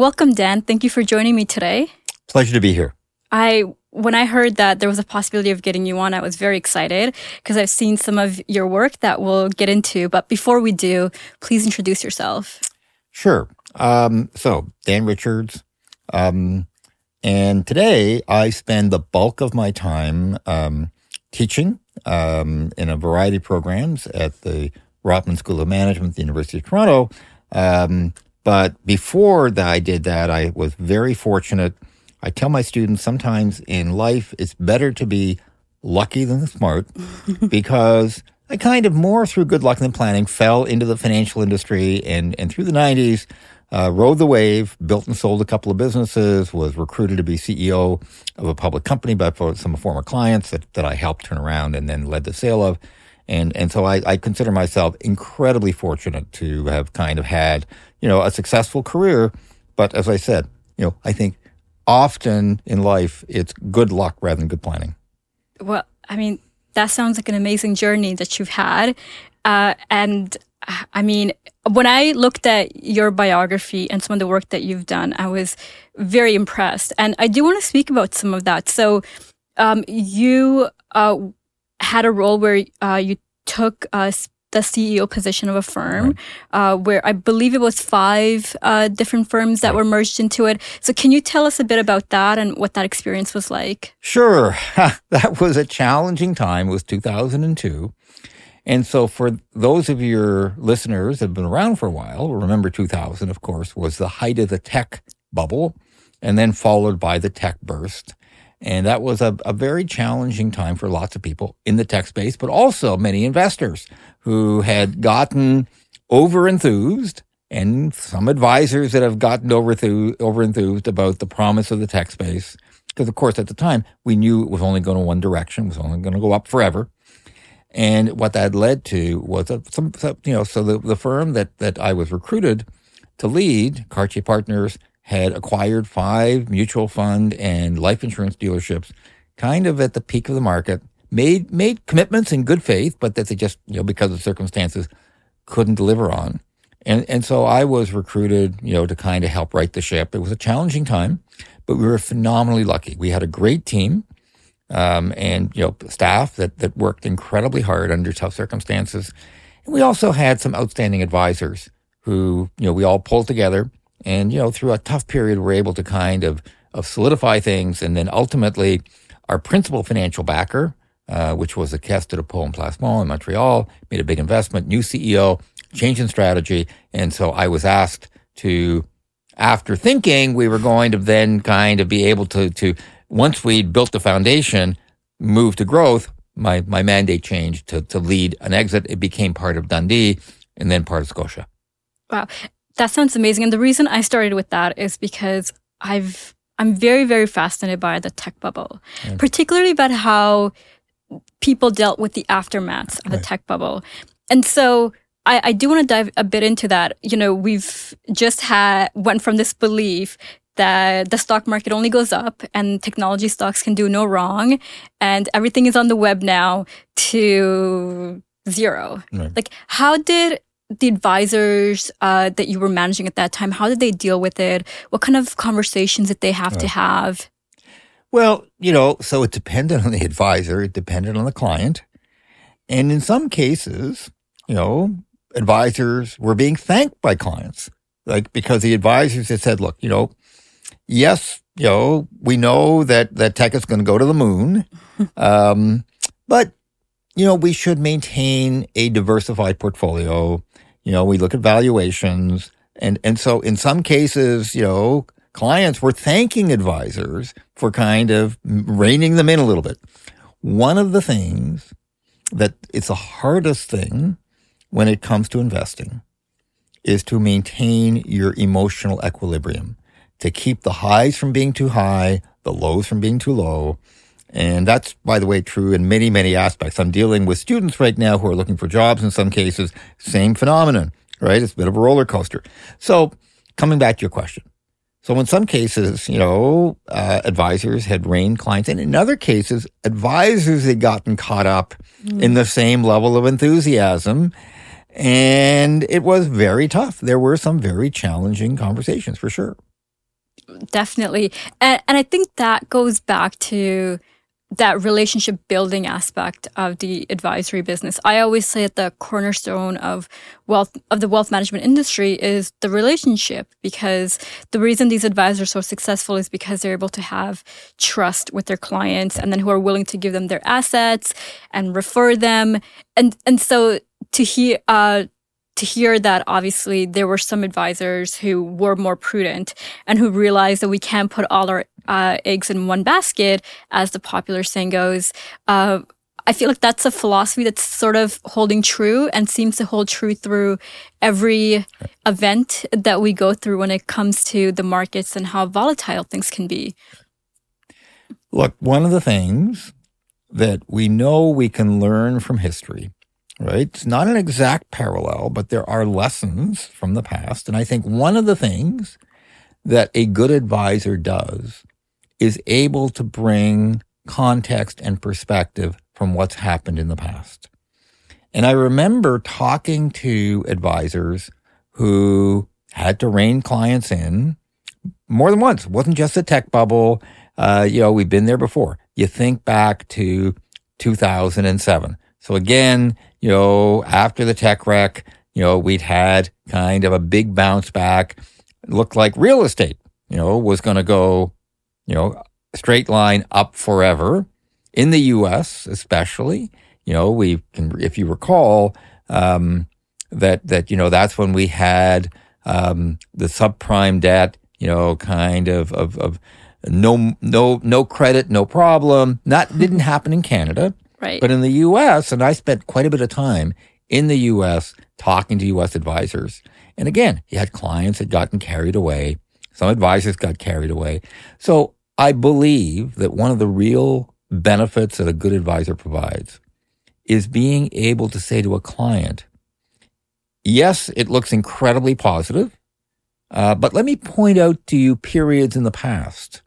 welcome, Dan. Thank you for joining me today. Pleasure to be here. I when I heard that there was a possibility of getting you on, I was very excited because I've seen some of your work that we'll get into. But before we do, please introduce yourself. Sure. Um, so, Dan Richards. Um, and today I spend the bulk of my time um, teaching um, in a variety of programs at the Rotman School of Management at the University of Toronto. But before that, I did that, I was very fortunate I tell my students sometimes in life it's better to be lucky than smart because I kind of more through good luck than planning fell into the financial industry and, and through the 90s uh, rode the wave, built and sold a couple of businesses, was recruited to be CEO of a public company by some former clients that, that I helped turn around and then led the sale of. And, and so I, I consider myself incredibly fortunate to have kind of had, you know, a successful career. But as I said, you know, I think often in life, it's good luck rather than good planning. Well, I mean, that sounds like an amazing journey that you've had. Uh, and uh, I mean, when I looked at your biography and some of the work that you've done, I was very impressed. And I do want to speak about some of that. So, um, you uh, had a role where uh, you took uh, the CEO position of a firm, right. uh, where I believe it was five uh, different firms that right. were merged into it. So, can you tell us a bit about that and what that experience was like? Sure. that was a challenging time. It was 2002. And so, for those of your listeners that have been around for a while, remember 2000, of course, was the height of the tech bubble and then followed by the tech burst. And that was a, a very challenging time for lots of people in the tech space, but also many investors who had gotten over enthused and some advisors that have gotten over enthused about the promise of the tech space. Because of course, at the time, we knew it was only going one direction, was only going to go up forever. And what that led to was a, some, you know, so the, the firm that, that I was recruited to lead, Cartier Partners, had acquired five mutual fund and life insurance dealerships kind of at the peak of the market made made commitments in good faith, but that they just you know because of circumstances couldn't deliver on. And and so I was recruited, you know, to kind of help right the ship. It was a challenging time, but we were phenomenally lucky. We had a great team, um, and you know, staff that that worked incredibly hard under tough circumstances. And we also had some outstanding advisors who, you know, we all pulled together, and you know, through a tough period, we're able to kind of of solidify things, and then ultimately, our principal financial backer, uh, which was the Caisse de dépôt and Placement in Montreal, made a big investment, new CEO, change in strategy. And so I was asked to, after thinking we were going to then kind of be able to, to once we'd built the foundation, move to growth, my, my mandate changed to, to lead an exit. It became part of Dundee and then part of Scotia. Wow. That sounds amazing. And the reason I started with that is because I've I'm very, very fascinated by the tech bubble, particularly about how people dealt with the aftermaths of the right. tech bubble. And so I, I do want to dive a bit into that. You know, we've just had went from this belief that the stock market only goes up and technology stocks can do no wrong and everything is on the web now to zero. Right. Like how did the advisors uh, that you were managing at that time, how did they deal with it? What kind of conversations did they have to have? Well, you know, so it depended on the advisor, it depended on the client. And in some cases, you know, advisors were being thanked by clients, like because the advisors had said, look, you know, yes, you know, we know that, that tech is going to go to the moon. um, but, you know, we should maintain a diversified portfolio. You know, we look at valuations. And, and so in some cases, you know, clients were thanking advisors for kind of reining them in a little bit. One of the things that it's the hardest thing when it comes to investing is to maintain your emotional equilibrium, to keep the highs from being too high, the lows from being too low. And that's, by the way, true in many, many aspects. I'm dealing with students right now who are looking for jobs in some cases. Same phenomenon, right? It's a bit of a roller coaster. So coming back to your question, so in some cases, you know, uh, advisors had reined clients and In other cases, advisors had gotten caught up mm. in the same level of enthusiasm. And it was very tough. There were some very challenging conversations for sure. Definitely. And, and I think that goes back to that relationship building aspect of the advisory business. I always say that the cornerstone of wealth of the wealth management industry is the relationship because the reason these advisors are so successful is because they're able to have trust with their clients and then who are willing to give them their assets and refer them. And and so to hear uh to hear that obviously there were some advisors who were more prudent and who realized that we can't put all our uh, eggs in one basket, as the popular saying goes. Uh, I feel like that's a philosophy that's sort of holding true and seems to hold true through every event that we go through when it comes to the markets and how volatile things can be. Look, one of the things that we know we can learn from history right? It's not an exact parallel, but there are lessons from the past. And I think one of the things that a good advisor does is able to bring context and perspective from what's happened in the past. And I remember talking to advisors who had to rein clients in more than once. It wasn't just a tech bubble. Uh, you know, we've been there before. You think back to 2007. So again, you know, after the tech wreck, you know, we'd had kind of a big bounce back. It looked like real estate, you know, was going to go, you know, straight line up forever in the U.S. especially. You know, we can, if you recall, um, that that you know that's when we had um, the subprime debt. You know, kind of of of no no no credit, no problem. Not didn't happen in Canada. Right. But in the US, and I spent quite a bit of time in the US talking to US advisors. And again, you had clients that gotten carried away. Some advisors got carried away. So I believe that one of the real benefits that a good advisor provides is being able to say to a client, yes, it looks incredibly positive, uh, but let me point out to you periods in the past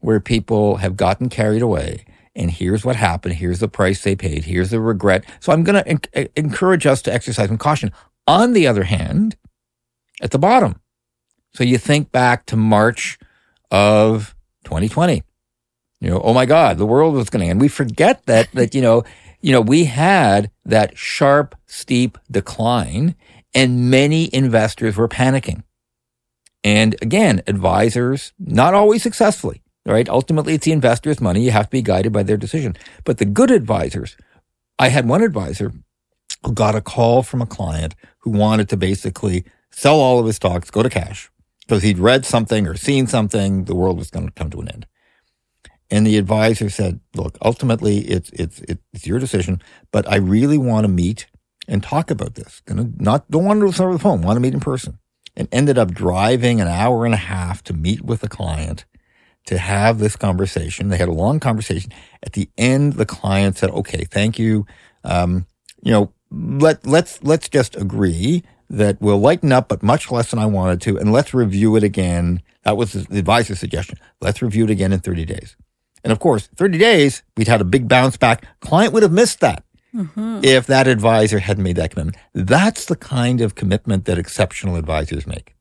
where people have gotten carried away and here's what happened. Here's the price they paid. Here's the regret. So I'm going to en- encourage us to exercise some caution. On the other hand, at the bottom, so you think back to March of 2020. You know, oh my God, the world was going to end. We forget that that you know, you know, we had that sharp, steep decline, and many investors were panicking. And again, advisors, not always successfully, right? Ultimately, it's the investor's money. You have to be guided by their decision. But the good advisors, I had one advisor who got a call from a client who wanted to basically sell all of his stocks, go to cash, because he'd read something or seen something, the world was going to come to an end. And the advisor said, look, ultimately it's, it's, it's your decision, but I really want to meet and talk about this. Gonna not, don't want to do over the phone, want to meet in person. And ended up driving an hour and a half to meet with the client to have this conversation. They had a long conversation. At the end, the client said, okay, thank you. Um, you know, let, let's, let's just agree that we'll lighten up, but much less than I wanted to. And let's review it again. That was the advisor's suggestion. Let's review it again in 30 days. And of course, 30 days, we'd had a big bounce back. Client would have missed that. Mm-hmm. If that advisor hadn't made that commitment, that's the kind of commitment that exceptional advisors make.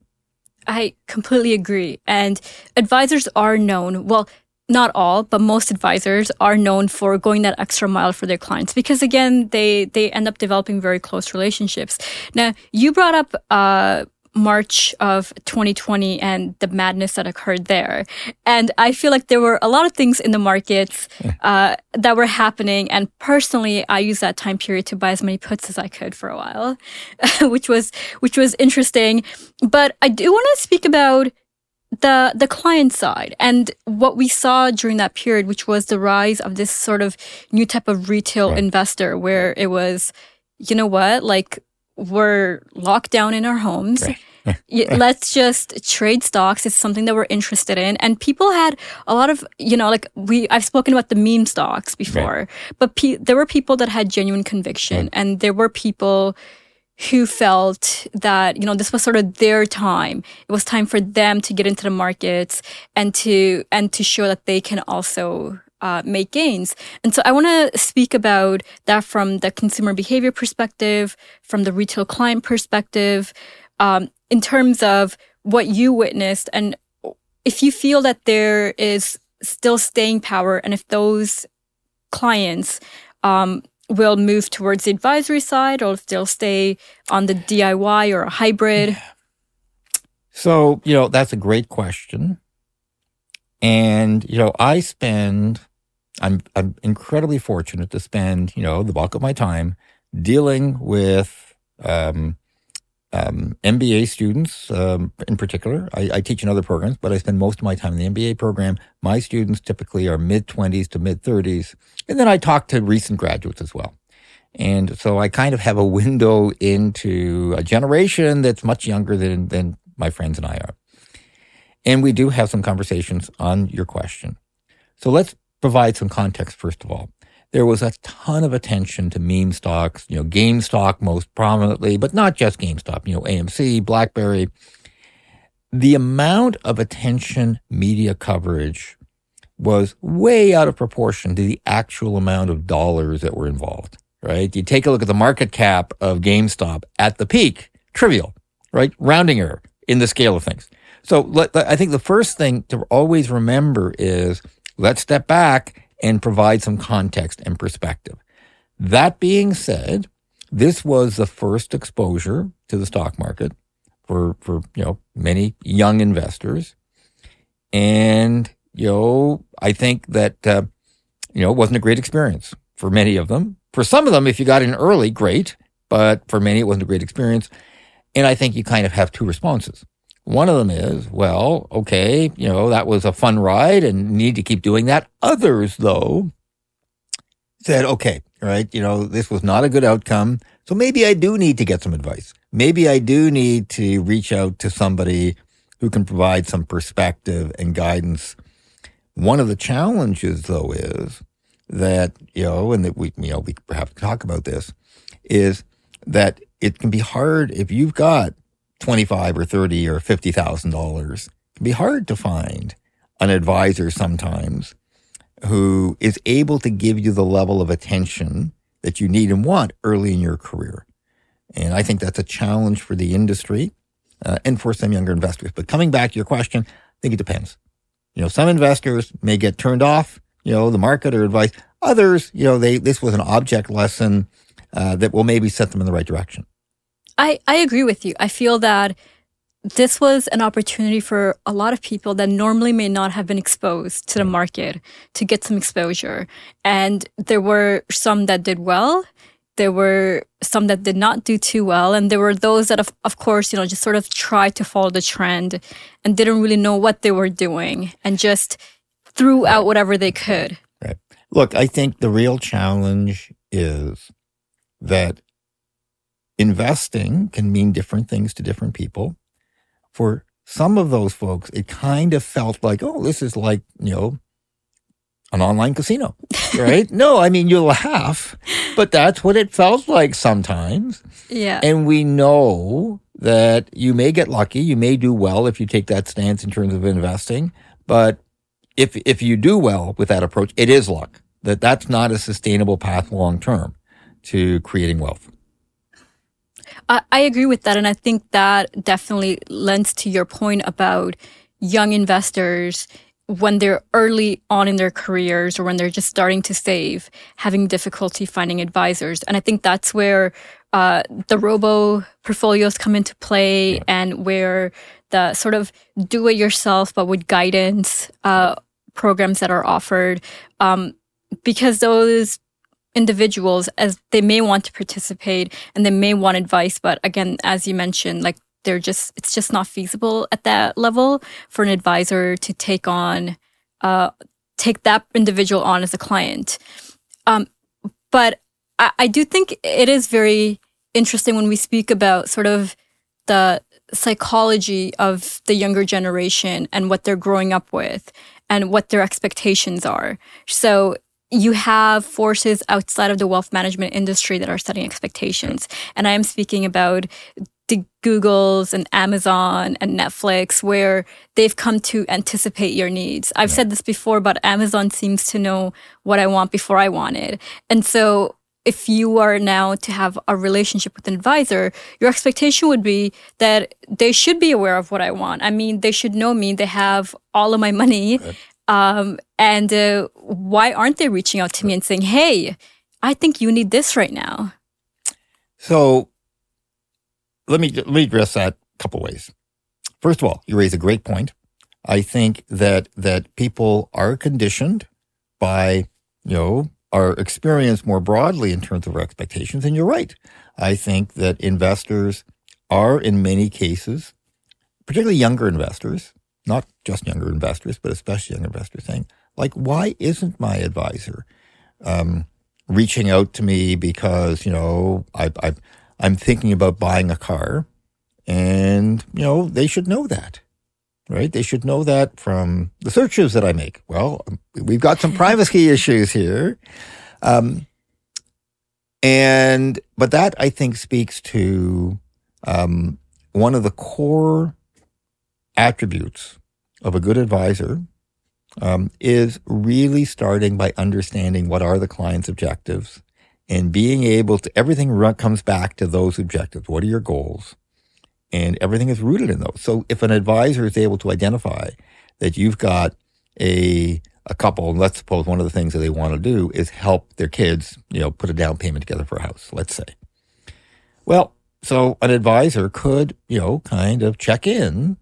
I completely agree. And advisors are known, well, not all, but most advisors are known for going that extra mile for their clients because again, they they end up developing very close relationships. Now, you brought up uh, March of 2020 and the madness that occurred there. And I feel like there were a lot of things in the markets uh, that were happening. And personally, I used that time period to buy as many puts as I could for a while, which was which was interesting. But I do want to speak about the the client side and what we saw during that period, which was the rise of this sort of new type of retail right. investor, where it was, you know what, like we're locked down in our homes. Let's just trade stocks. It's something that we're interested in. And people had a lot of, you know, like we, I've spoken about the meme stocks before, right. but pe- there were people that had genuine conviction right. and there were people who felt that, you know, this was sort of their time. It was time for them to get into the markets and to, and to show that they can also uh, make gains. And so I want to speak about that from the consumer behavior perspective, from the retail client perspective, um, in terms of what you witnessed and if you feel that there is still staying power and if those clients um, will move towards the advisory side or if they'll stay on the DIY or a hybrid? So, you know, that's a great question. And, you know, I spend, I'm, I'm incredibly fortunate to spend, you know, the bulk of my time dealing with, um, um, MBA students um, in particular. I, I, teach in other programs, but I spend most of my time in the MBA program. My students typically are mid 20s to mid 30s. And then I talk to recent graduates as well. And so I kind of have a window into a generation that's much younger than, than my friends and I are. And we do have some conversations on your question. So let's provide some context first of all. There was a ton of attention to meme stocks, you know, GameStop most prominently, but not just GameStop, you know, AMC, BlackBerry. The amount of attention media coverage was way out of proportion to the actual amount of dollars that were involved, right? You take a look at the market cap of GameStop at the peak, trivial, right? Rounding error in the scale of things. So let, I think the first thing to always remember is let's step back and provide some context and perspective. That being said, this was the first exposure to the stock market for, for, you know, many young investors. And, you know, I think that, uh, you know, it wasn't a great experience for many of them. For some of them, if you got in early, great. But for many, it wasn't a great experience. And I think you kind of have two responses. One of them is, well, okay, you know, that was a fun ride and need to keep doing that. Others, though, said, okay, right, you know, this was not a good outcome. So maybe I do need to get some advice. Maybe I do need to reach out to somebody who can provide some perspective and guidance. One of the challenges, though, is that, you know, and that we, you know, we perhaps talk about this, is that it can be hard if you've got 25 or 30 or $50,000. It can be hard to find an advisor sometimes who is able to give you the level of attention that you need and want early in your career. And I think that's a challenge for the industry uh, and for some younger investors. But coming back to your question, I think it depends. You know, some investors may get turned off, you know, the market or advice. Others, you know, they, this was an object lesson uh, that will maybe set them in the right direction. I, I agree with you. I feel that this was an opportunity for a lot of people that normally may not have been exposed to the market to get some exposure. And there were some that did well. There were some that did not do too well. And there were those that, of, of course, you know, just sort of tried to follow the trend and didn't really know what they were doing and just threw out whatever they could. Right. Look, I think the real challenge is that investing can mean different things to different people. For some of those folks, it kind of felt like, oh, this is like, you know, an online casino, right? no, I mean, you laugh, but that's what it felt like sometimes. Yeah. And we know that you may get lucky. You may do well if you take that stance in terms of investing. But if, if you do well with that approach, it is luck that that's not a sustainable path long term to creating wealth. I, I agree with that. And I think that definitely lends to your point about young investors when they're early on in their careers or when they're just starting to save, having difficulty finding advisors. And I think that's where uh, the robo portfolios come into play yeah. and where the sort of do it yourself, but with guidance uh, programs that are offered. Um, because those individuals as they may want to participate and they may want advice but again as you mentioned like they're just it's just not feasible at that level for an advisor to take on uh take that individual on as a client um but I, I do think it is very interesting when we speak about sort of the psychology of the younger generation and what they're growing up with and what their expectations are. So you have forces outside of the wealth management industry that are setting expectations. And I am speaking about the Googles and Amazon and Netflix where they've come to anticipate your needs. I've said this before, but Amazon seems to know what I want before I want it. And so if you are now to have a relationship with an advisor, your expectation would be that they should be aware of what I want. I mean, they should know me. They have all of my money. Right. Um, and uh, why aren't they reaching out to me and saying, hey, I think you need this right now? So let me, let me address that a couple ways. First of all, you raise a great point. I think that, that people are conditioned by, you know, our experience more broadly in terms of our expectations. And you're right. I think that investors are in many cases, particularly younger investors, not just younger investors, but especially younger investors saying, like, why isn't my advisor um, reaching out to me because, you know, I, I, I'm thinking about buying a car and, you know, they should know that right? They should know that from the searches that I make. Well, we've got some privacy issues here. Um, and, but that I think speaks to, um, one of the core attributes of a good advisor, um, is really starting by understanding what are the client's objectives and being able to, everything comes back to those objectives. What are your goals? and everything is rooted in those. So if an advisor is able to identify that you've got a a couple, and let's suppose one of the things that they want to do is help their kids, you know, put a down payment together for a house, let's say. Well, so an advisor could, you know, kind of check in,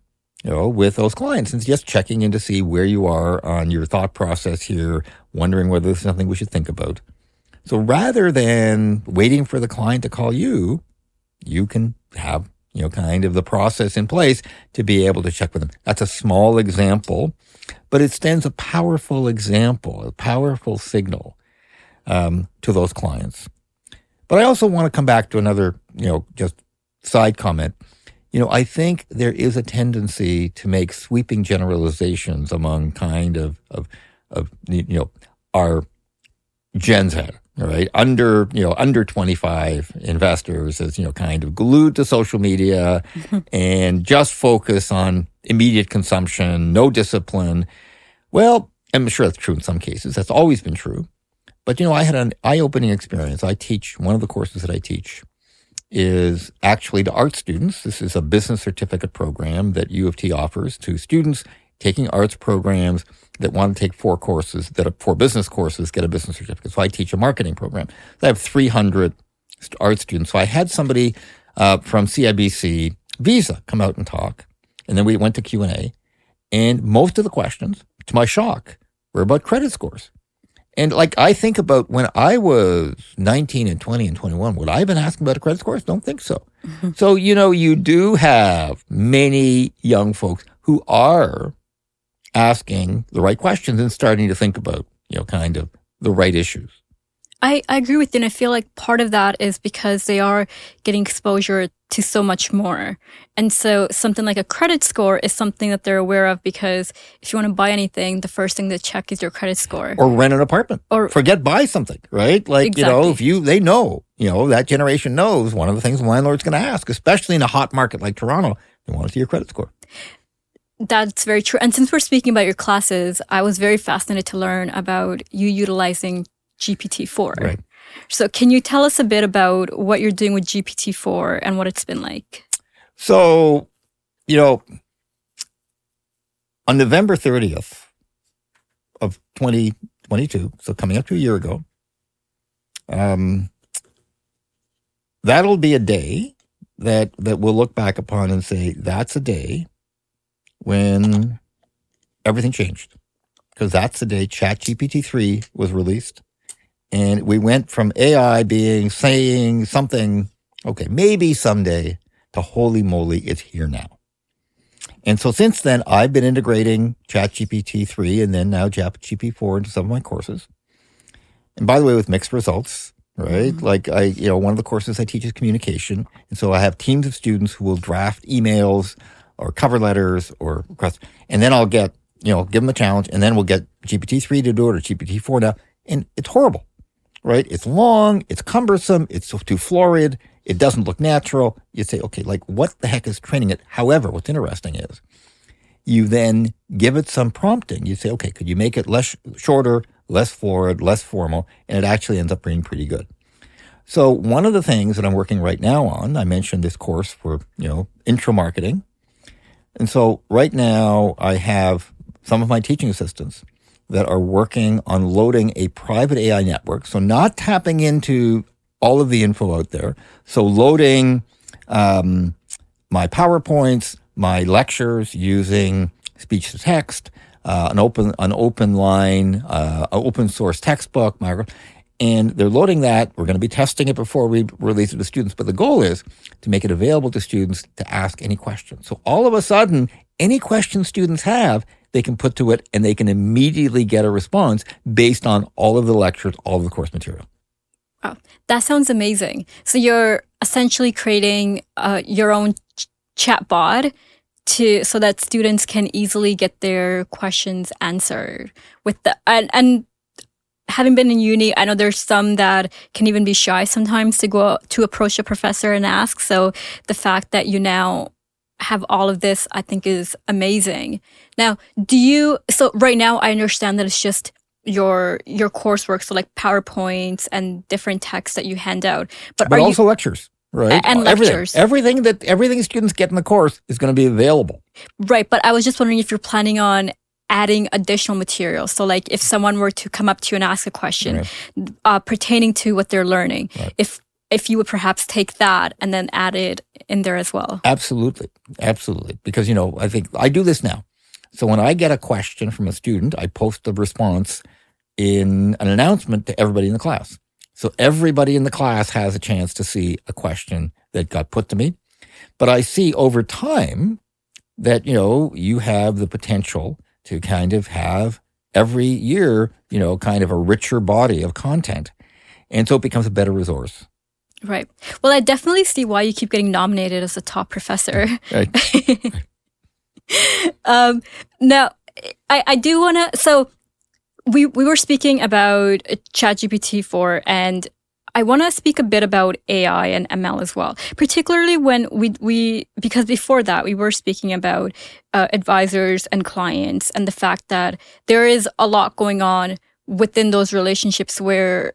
you know, with those clients and just checking in to see where you are on your thought process here, wondering whether there's something we should think about. So rather than waiting for the client to call you, you can have you know, kind of the process in place to be able to check with them. That's a small example, but it stands a powerful example, a powerful signal um, to those clients. But I also want to come back to another, you know, just side comment. You know, I think there is a tendency to make sweeping generalizations among kind of, of, of you know, our Gen Z, right? Under, you know, under 25 investors is, you know, kind of glued to social media and just focus on immediate consumption, no discipline. Well, I'm sure that's true in some cases. That's always been true. But, you know, I had an eye opening experience. I teach one of the courses that I teach is actually to art students. This is a business certificate program that U of T offers to students taking arts programs that want to take four courses, that are four business courses, get a business certificate. So I teach a marketing program. I have 300 art students. So I had somebody uh, from CIBC Visa come out and talk, and then we went to Q and A, and most of the questions, to my shock, were about credit scores. And like I think about when I was 19 and 20 and 21, would I have been asking about a credit scores? Don't think so. Mm-hmm. So, you know, you do have many young folks who are asking the right questions and starting to think about, you know, kind of the right issues. I, I agree with you. And I feel like part of that is because they are getting exposure to so much more. And so something like a credit score is something that they're aware of because if you want to buy anything, the first thing to check is your credit score. Or rent an apartment. Or forget buy something, right? Like, exactly. you know, if you, they know, you know, that generation knows one of the things the landlord's going to ask, especially in a hot market like Toronto, they want to see your credit score. That's very true. And since we're speaking about your classes, I was very fascinated to learn about you utilizing GPT-4. Right. So can you tell us a bit about what you're doing with GPT-4 and what it's been like? So, you know, on November 30th of 2022, so coming up to a year ago, um, that'll be a day that, that we'll look back upon and say, that's a day when everything changed because that's the day ChatGPT 3 was released. And we went from AI being saying something, okay, maybe someday to holy moly, it's here now. And so since then, I've been integrating ChatGPT 3 and then now ChatGPT 4 into some of my courses. And by the way, with mixed results, right? Mm-hmm. Like I, you know, one of the courses I teach is communication. And so I have teams of students who will draft emails or cover letters or requests. And then I'll get, you know, give them a challenge and then we'll get GPT-3 to do it or GPT-4 now. And it's horrible, right? It's long. It's cumbersome. It's too florid. It doesn't look natural. You say, okay, like what the heck is training it? However, what's interesting is you then give it some prompting. You say, okay, could you make it less shorter, less florid, less formal? And it actually ends up being pretty good. So one of the things that I'm working right now on, I mentioned this course for, you know, intro marketing. And so right now I have some of my teaching assistants that are working on loading a private AI network. So not tapping into all of the info out there. So loading um, my PowerPoints, my lectures using speech to text, uh, an open an open line, uh, open source textbook, and they're loading that. We're going to be testing it before we release it to students. But the goal is to make it available to students to ask any questions. So all of a sudden, any questions students have, they can put to it and they can immediately get a response based on all of the lectures, all of the course material. Wow, that sounds amazing. So you're essentially creating uh, your own ch- chat bot to so that students can easily get their questions answered with the and, and having been in uni, I know there's some that can even be shy sometimes to go to approach a professor and ask. So the fact that you now have all of this, I think is amazing. Now, do you, so right now I understand that it's just your, your coursework. So like PowerPoints and different texts that you hand out, but, but also you, lectures. Right. And everything, lectures. Everything that everything students get in the course is going to be available. Right. But I was just wondering if you're planning on adding additional material. So, like if someone were to come up to you and ask a question right. uh, pertaining to what they're learning, right. if if you would perhaps take that and then add it in there as well. Absolutely, absolutely. Because you know, I think I do this now. So when I get a question from a student, I post the response in an announcement to everybody in the class. So everybody in the class has a chance to see a question that got put to me. But I see over time that, you know, you have the potential to kind of have every year, you know, kind of a richer body of content. And so it becomes a better resource. Right. Well, I definitely see why you keep getting nominated as a top professor. Right. um, now, I, I do want to. So, we we were speaking about ChatGPT four, and I want to speak a bit about AI and ML as well, particularly when we, we because before that we were speaking about uh, advisors and clients and the fact that there is a lot going on within those relationships where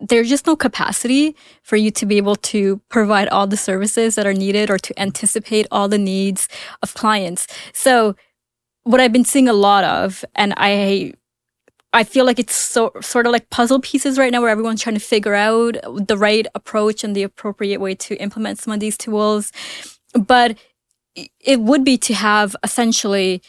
there's just no capacity for you to be able to provide all the services that are needed or to anticipate all the needs of clients. So what I've been seeing a lot of, and I I feel like it's so sort of like puzzle pieces right now where everyone's trying to figure out the right approach and the appropriate way to implement some of these tools. But it would be to have essentially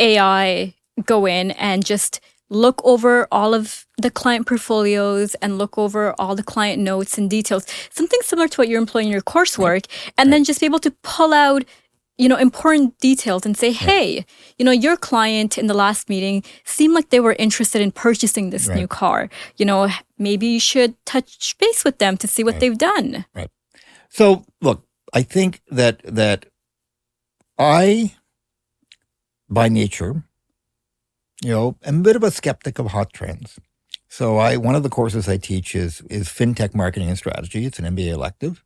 AI go in and just look over all of the client portfolios and look over all the client notes and details, something similar to what you're employing in your coursework, and right. then just be able to pull out you know, important details and say, hey, you know, your client in the last meeting seemed like they were interested in purchasing this right. new car. You know, maybe you should touch base with them to see what right. they've done. Right. So look, I think that that I by nature, you know, I'm a bit of a skeptic of hot trends. So I one of the courses I teach is is fintech marketing and strategy. It's an MBA elective.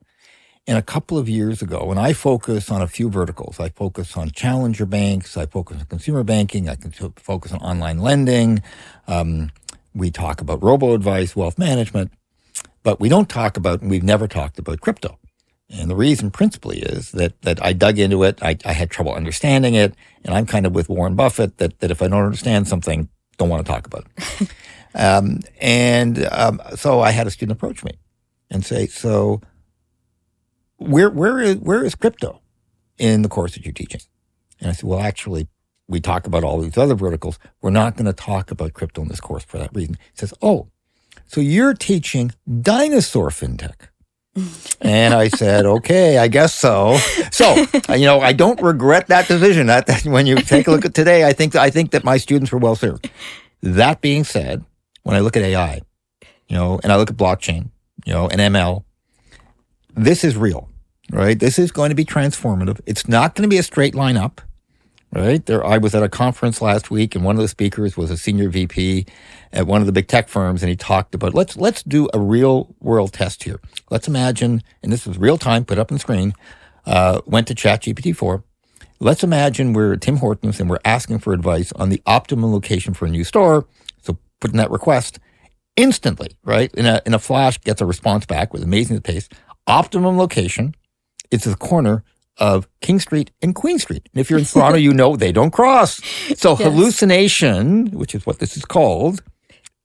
And a couple of years ago, and I focus on a few verticals. I focus on challenger banks. I focus on consumer banking. I can focus on online lending. Um, we talk about robo advice, wealth management, but we don't talk about, and we've never talked about crypto. And the reason principally is that, that I dug into it. I, I had trouble understanding it. And I'm kind of with Warren Buffett that, that if I don't understand something, don't want to talk about it. um, and um, so I had a student approach me and say, so where where is where is crypto in the course that you're teaching? And I said, well, actually, we talk about all these other verticals. We're not going to talk about crypto in this course for that reason. He says, oh, so you're teaching dinosaur fintech. And I said, okay, I guess so. So, uh, you know, I don't regret that decision. That, that, when you take a look at today, I think I think that my students were well served. That being said, when I look at AI, you know, and I look at blockchain, you know, and ML, this is real, right? This is going to be transformative. It's not going to be a straight line up, right? There, I was at a conference last week and one of the speakers was a senior VP at one of the big tech firms and he talked about, let's, let's do a real world test here. Let's imagine, and this was real time, put up on screen, uh, went to ChatGPT 4. Let's imagine we're Tim Hortons and we're asking for advice on the optimal location for a new store. So put in that request instantly, right? In a, in a flash, gets a response back with amazing pace. Optimum location. It's the corner of King Street and Queen Street. And if you're in Toronto, you know they don't cross. So yes. hallucination, which is what this is called,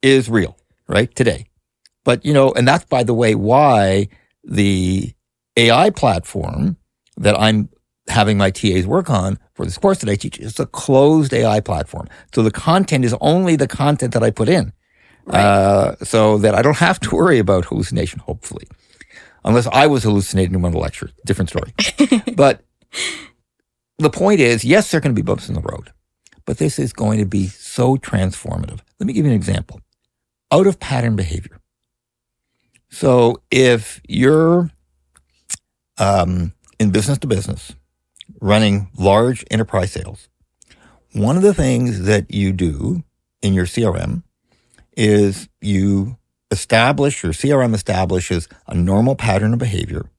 is real, right? Today. But, you know, and that's, by the way, why the AI platform that I'm having my TAs work on for this course that I teach is a closed AI platform. So the content is only the content that I put in. Right. Uh, so that I don't have to worry about hallucination, hopefully. Unless I was hallucinating in one of the lectures. Different story. but the point is, yes, there are going to be bumps in the road, but this is going to be so transformative. Let me give you an example. Out of pattern behavior. So if you're um, in business to business, running large enterprise sales, one of the things that you do in your CRM is you establish, your CRM establishes a normal pattern of behavior.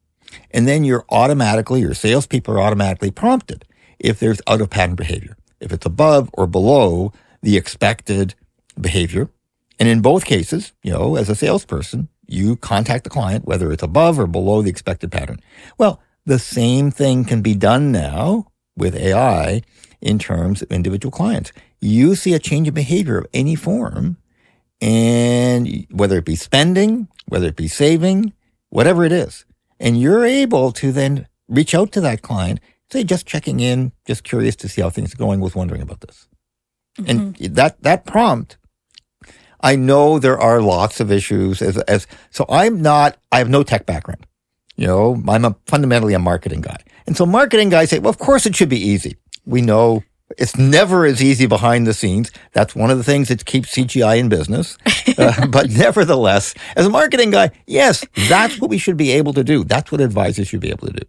And then you're automatically, your salespeople are automatically prompted if there's out of pattern behavior, if it's above or below the expected behavior. And in both cases, you know, as a salesperson, you contact the client, whether it's above or below the expected pattern. Well, the same thing can be done now with AI in terms of individual clients. You see a change in behavior of any form, and whether it be spending, whether it be saving, whatever it is, and you're able to then reach out to that client, say, just checking in, just curious to see how things are going, was wondering about this. Mm-hmm. And that, that prompt I know there are lots of issues as, as, so I'm not, I have no tech background. You know, I'm a, fundamentally a marketing guy. And so marketing guys say, well, of course it should be easy. We know it's never as easy behind the scenes. That's one of the things that keeps CGI in business. Uh, but nevertheless, as a marketing guy, yes, that's what we should be able to do. That's what advisors should be able to do.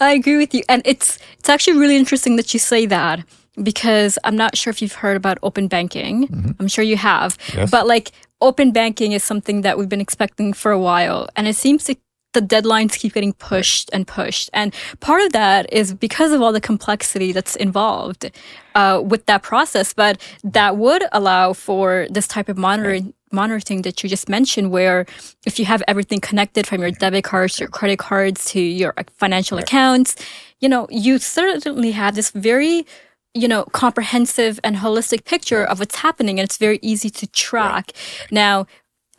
I agree with you. And it's, it's actually really interesting that you say that because I'm not sure if you've heard about open banking. Mm-hmm. I'm sure you have. Yes. But like open banking is something that we've been expecting for a while. And it seems to the deadlines keep getting pushed and pushed. And part of that is because of all the complexity that's involved uh, with that process. But that would allow for this type of monitoring. Monitoring that you just mentioned, where if you have everything connected from your debit cards, your credit cards to your financial right. accounts, you know, you certainly have this very you know, comprehensive and holistic picture of what's happening and it's very easy to track. Right. Now,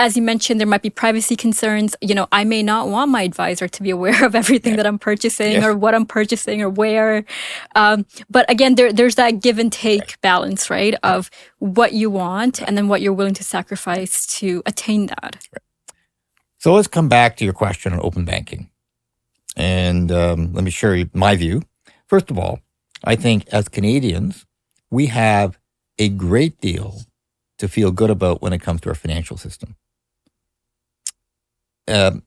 as you mentioned, there might be privacy concerns. You know, I may not want my advisor to be aware of everything yeah. that I'm purchasing or what I'm purchasing or where. Um, but again, there, there's that give and take right. balance, right? Of what you want and then what you're willing to sacrifice to attain that. Right. So let's come back to your question on open banking. And um, let me share you my view. First of all, I think as Canadians, we have a great deal to feel good about when it comes to our financial system. Um,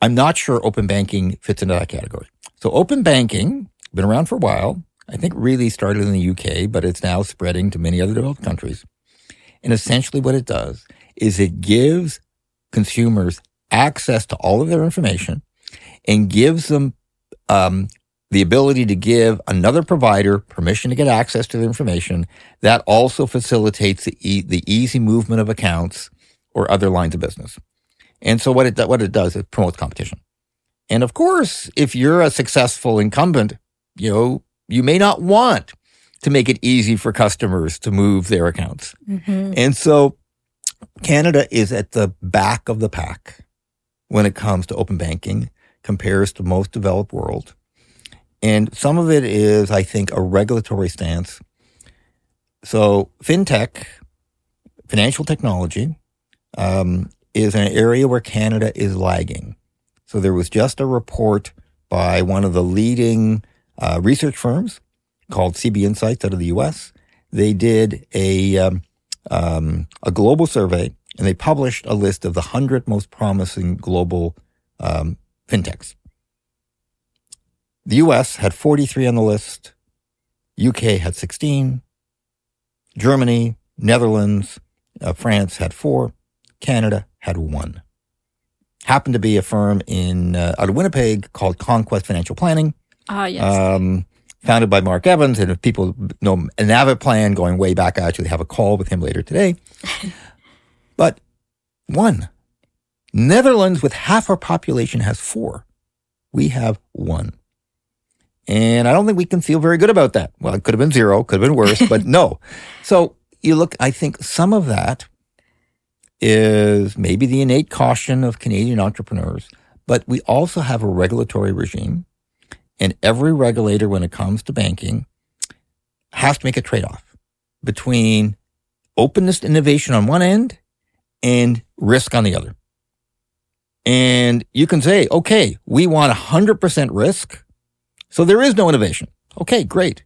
I'm not sure open banking fits into that category. So open banking, been around for a while. I think really started in the UK, but it's now spreading to many other developed countries. And essentially what it does is it gives consumers access to all of their information and gives them um, the ability to give another provider permission to get access to the information. That also facilitates the, e- the easy movement of accounts or other lines of business. And so what it, what it does, it promotes competition. And of course, if you're a successful incumbent, you know, you may not want to make it easy for customers to move their accounts. Mm-hmm. And so Canada is at the back of the pack when it comes to open banking compares to most developed world. And some of it is, I think, a regulatory stance. So fintech, financial technology, um, is an area where Canada is lagging. So there was just a report by one of the leading uh, research firms called CB Insights out of the U.S. They did a um, um, a global survey and they published a list of the hundred most promising global um, fintechs. The US had 43 on the list. UK had 16. Germany, Netherlands, uh, France had four. Canada had one. Happened to be a firm in uh, out of Winnipeg called Conquest Financial Planning. Ah, yes. Um, founded by Mark Evans. And if people know NaviPlan going way back, I actually have a call with him later today. but One. Netherlands, with half our population, has four. We have one. And I don't think we can feel very good about that. Well, it could have been zero, could have been worse, but no. So you look, I think some of that is maybe the innate caution of Canadian entrepreneurs, but we also have a regulatory regime. And every regulator, when it comes to banking, has to make a trade off between openness to innovation on one end and risk on the other. And you can say, okay, we want 100% risk. So there is no innovation. Okay, great.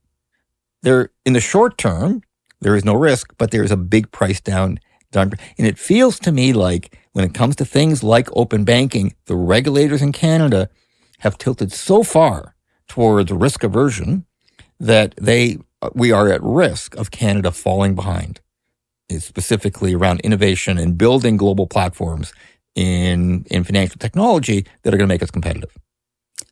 There, in the short term, there is no risk, but there is a big price down. And it feels to me like when it comes to things like open banking, the regulators in Canada have tilted so far towards risk aversion that they, uh, we are at risk of Canada falling behind, specifically around innovation and building global platforms in, in financial technology that are going to make us competitive.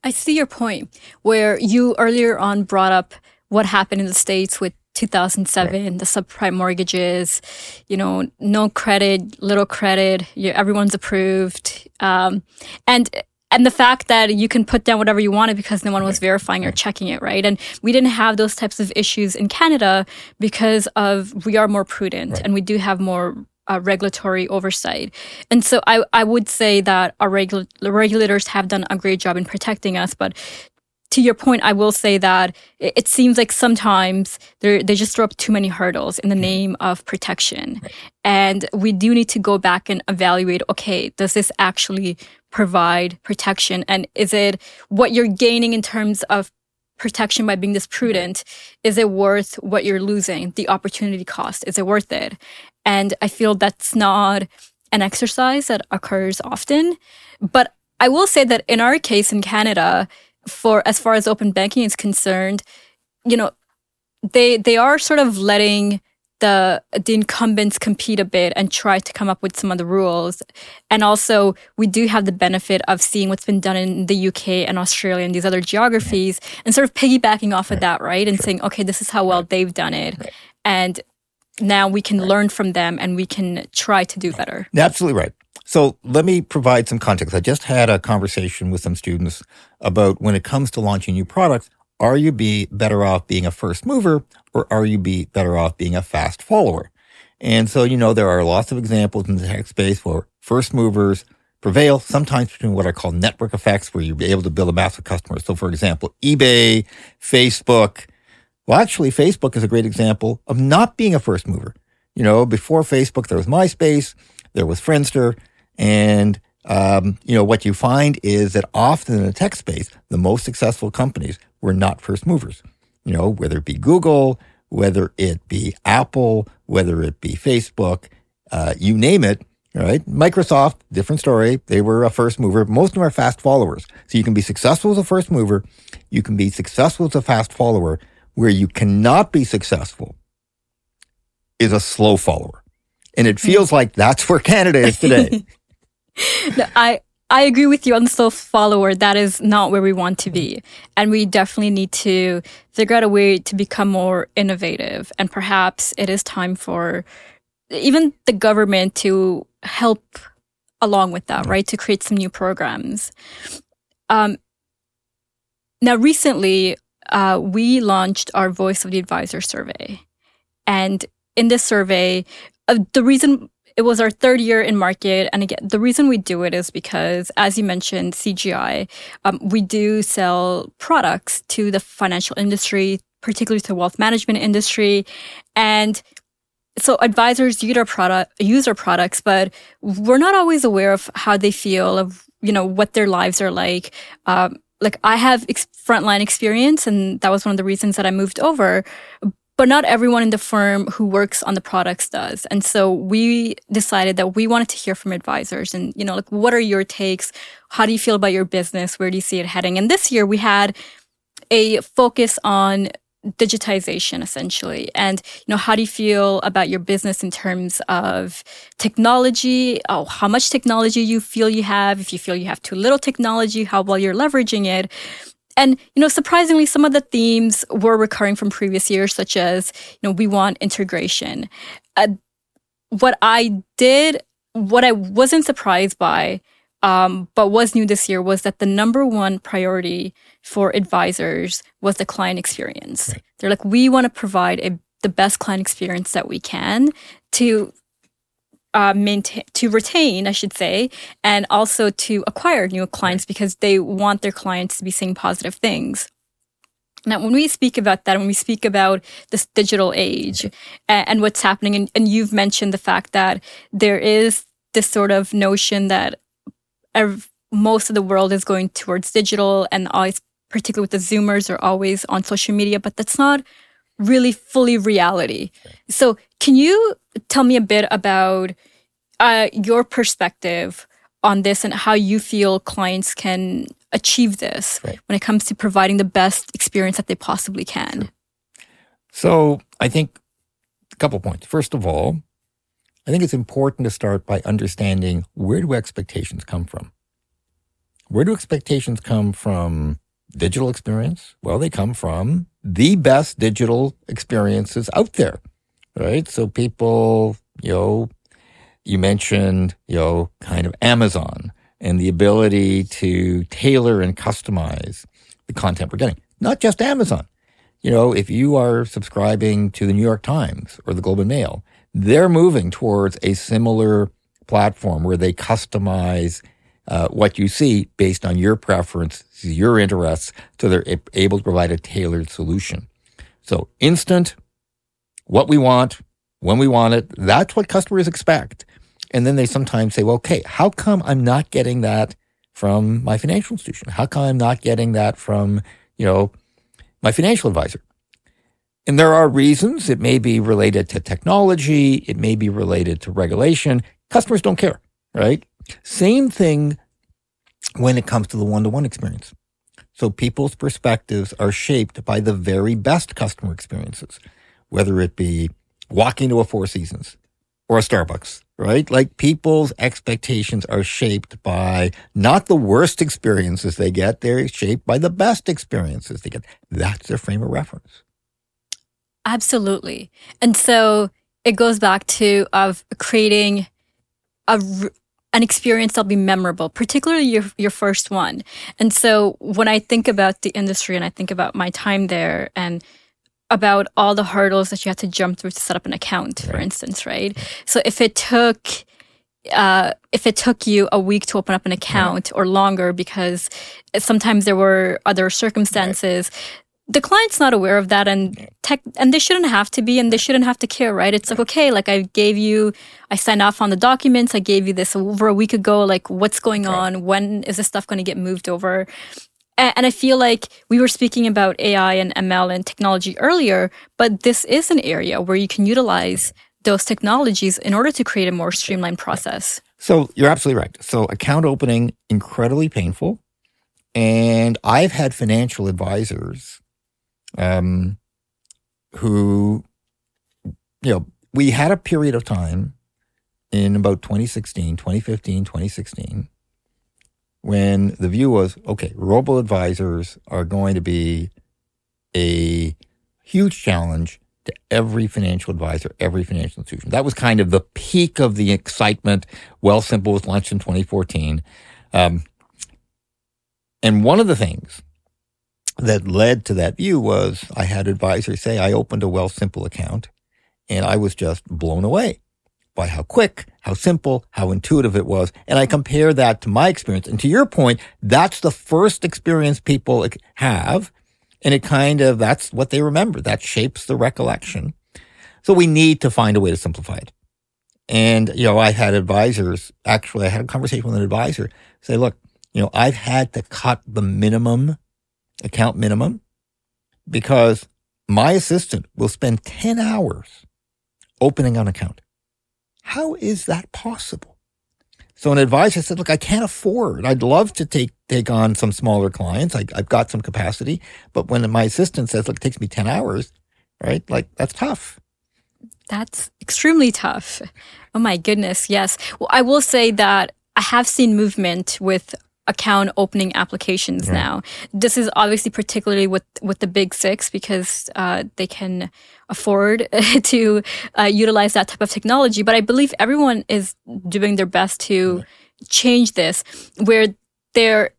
I see your point where you earlier on brought up what happened in the States with 2007, right. the subprime mortgages, you know, no credit, little credit, everyone's approved. Um, and and the fact that you can put down whatever you wanted because no one was verifying or checking it, right? And we didn't have those types of issues in Canada because of we are more prudent right. and we do have more uh, regulatory oversight. And so I, I would say that our regula- regulators have done a great job in protecting us. But to your point, I will say that it, seems like sometimes they just throw up too many hurdles in the mm-hmm. name of protection. Right. And we do need to go back and evaluate, okay, does this actually provide protection? And is it what you're gaining in terms of protection by being this prudent is it worth what you're losing the opportunity cost is it worth it and I feel that's not an exercise that occurs often. But I will say that in our case in Canada, for as far as open banking is concerned, you know, they they are sort of letting the the incumbents compete a bit and try to come up with some of the rules. And also, we do have the benefit of seeing what's been done in the UK and Australia and these other geographies, and sort of piggybacking off of that, right? And saying, okay, this is how well they've done it, and now we can learn from them and we can try to do better. Absolutely right. So let me provide some context. I just had a conversation with some students about when it comes to launching new products, are you be better off being a first mover or are you be better off being a fast follower? And so, you know, there are lots of examples in the tech space where first movers prevail, sometimes between what I call network effects, where you're able to build a massive customer. So for example, eBay, Facebook, well, actually, Facebook is a great example of not being a first mover. You know, before Facebook, there was MySpace, there was Friendster, and um, you know what you find is that often in the tech space, the most successful companies were not first movers. You know, whether it be Google, whether it be Apple, whether it be Facebook, uh, you name it. Right? Microsoft, different story. They were a first mover. Most of them are fast followers. So you can be successful as a first mover. You can be successful as a fast follower where you cannot be successful is a slow follower. And it feels like that's where Canada is today. no, I, I agree with you on the slow follower. That is not where we want to be. And we definitely need to figure out a way to become more innovative. And perhaps it is time for even the government to help along with that, right? To create some new programs. Um, now, recently, uh, we launched our Voice of the Advisor survey. And in this survey, uh, the reason it was our third year in market. And again, the reason we do it is because, as you mentioned, CGI, um, we do sell products to the financial industry, particularly to the wealth management industry. And so advisors use our product, use our products, but we're not always aware of how they feel, of, you know, what their lives are like. Um, like I have ex- frontline experience and that was one of the reasons that I moved over. But not everyone in the firm who works on the products does. And so we decided that we wanted to hear from advisors and, you know, like, what are your takes? How do you feel about your business? Where do you see it heading? And this year we had a focus on digitization essentially and you know how do you feel about your business in terms of technology oh how much technology you feel you have if you feel you have too little technology how well you're leveraging it and you know surprisingly some of the themes were recurring from previous years such as you know we want integration uh, what i did what I wasn't surprised by, um, but was new this year was that the number one priority for advisors was the client experience. Right. They're like, we want to provide a, the best client experience that we can to uh, maintain to retain, I should say, and also to acquire new clients because they want their clients to be saying positive things. Now, when we speak about that, when we speak about this digital age and, and what's happening, and, and, you've mentioned the fact that there is this sort of notion that most of the world is going towards digital, and always, particularly with the Zoomers, are always on social media, but that's not really fully reality. So, can you tell me a bit about uh, your perspective on this and how you feel clients can achieve this right. when it comes to providing the best experience that they possibly can? Sure. So, I think a couple points. First of all, I think it's important to start by understanding where do expectations come from? Where do expectations come from digital experience? Well, they come from the best digital experiences out there, right? So people, you know, you mentioned, you know, kind of Amazon and the ability to tailor and customize the content we're getting. Not just Amazon. You know, if you are subscribing to the New York Times or the Globe and Mail, they're moving towards a similar platform where they customize uh, what you see based on your preferences, your interests, so they're able to provide a tailored solution. So instant, what we want, when we want it, that's what customers expect. And then they sometimes say, well, okay, how come I'm not getting that from my financial institution? How come I'm not getting that from, you know, my financial advisor? And there are reasons. It may be related to technology. It may be related to regulation. Customers don't care, right? Same thing when it comes to the one-to-one experience. So people's perspectives are shaped by the very best customer experiences, whether it be walking to a Four Seasons or a Starbucks, right? Like people's expectations are shaped by not the worst experiences they get. They're shaped by the best experiences they get. That's their frame of reference. Absolutely. And so it goes back to of creating a an experience that'll be memorable, particularly your your first one. And so when I think about the industry and I think about my time there and about all the hurdles that you had to jump through to set up an account, right. for instance, right? So if it took uh, if it took you a week to open up an account or longer because sometimes there were other circumstances right. the client's not aware of that and tech and they shouldn't have to be and they shouldn't have to care right? It's like okay like i gave you i signed off on the documents i gave you this over a week ago like what's going on? When is this stuff going to get moved over and i feel like we were speaking about ai and ml and technology earlier but this is an area where you can utilize those technologies in order to create a more streamlined process. So you're absolutely right. So account opening incredibly painful. And i've had financial advisors um, who, you know, we had a period of time in about 2016, 2015, 2016, when the view was okay, robo advisors are going to be a huge challenge to every financial advisor, every financial institution. That was kind of the peak of the excitement. Wealthsimple was launched in 2014. Um, and one of the things that led to that view was I had advisors say I opened a Wealthsimple account and I was just blown away by how quick, how simple, how intuitive it was. And I compare that to my experience. And to your point, that's the first experience people have. And it kind of, that's what they remember. That shapes the recollection. So we need to find a way to simplify it. And, you know, I had advisors, actually, I had a conversation with an advisor say, look, you know, I've had to cut the minimum account minimum because my assistant will spend 10 hours opening an account. How is that possible? So an advisor said, look, I can't afford. I'd love to take, take on some smaller clients. I, have got some capacity. But when my assistant says, look, it takes me 10 hours, right? Like that's tough. That's extremely tough. Oh my goodness. Yes. Well, I will say that I have seen movement with account opening applications Right. now. This is obviously particularly with with the big six because uh, they can afford to uh, utilize that type of technology. But I believe everyone is doing their best to change this, where they're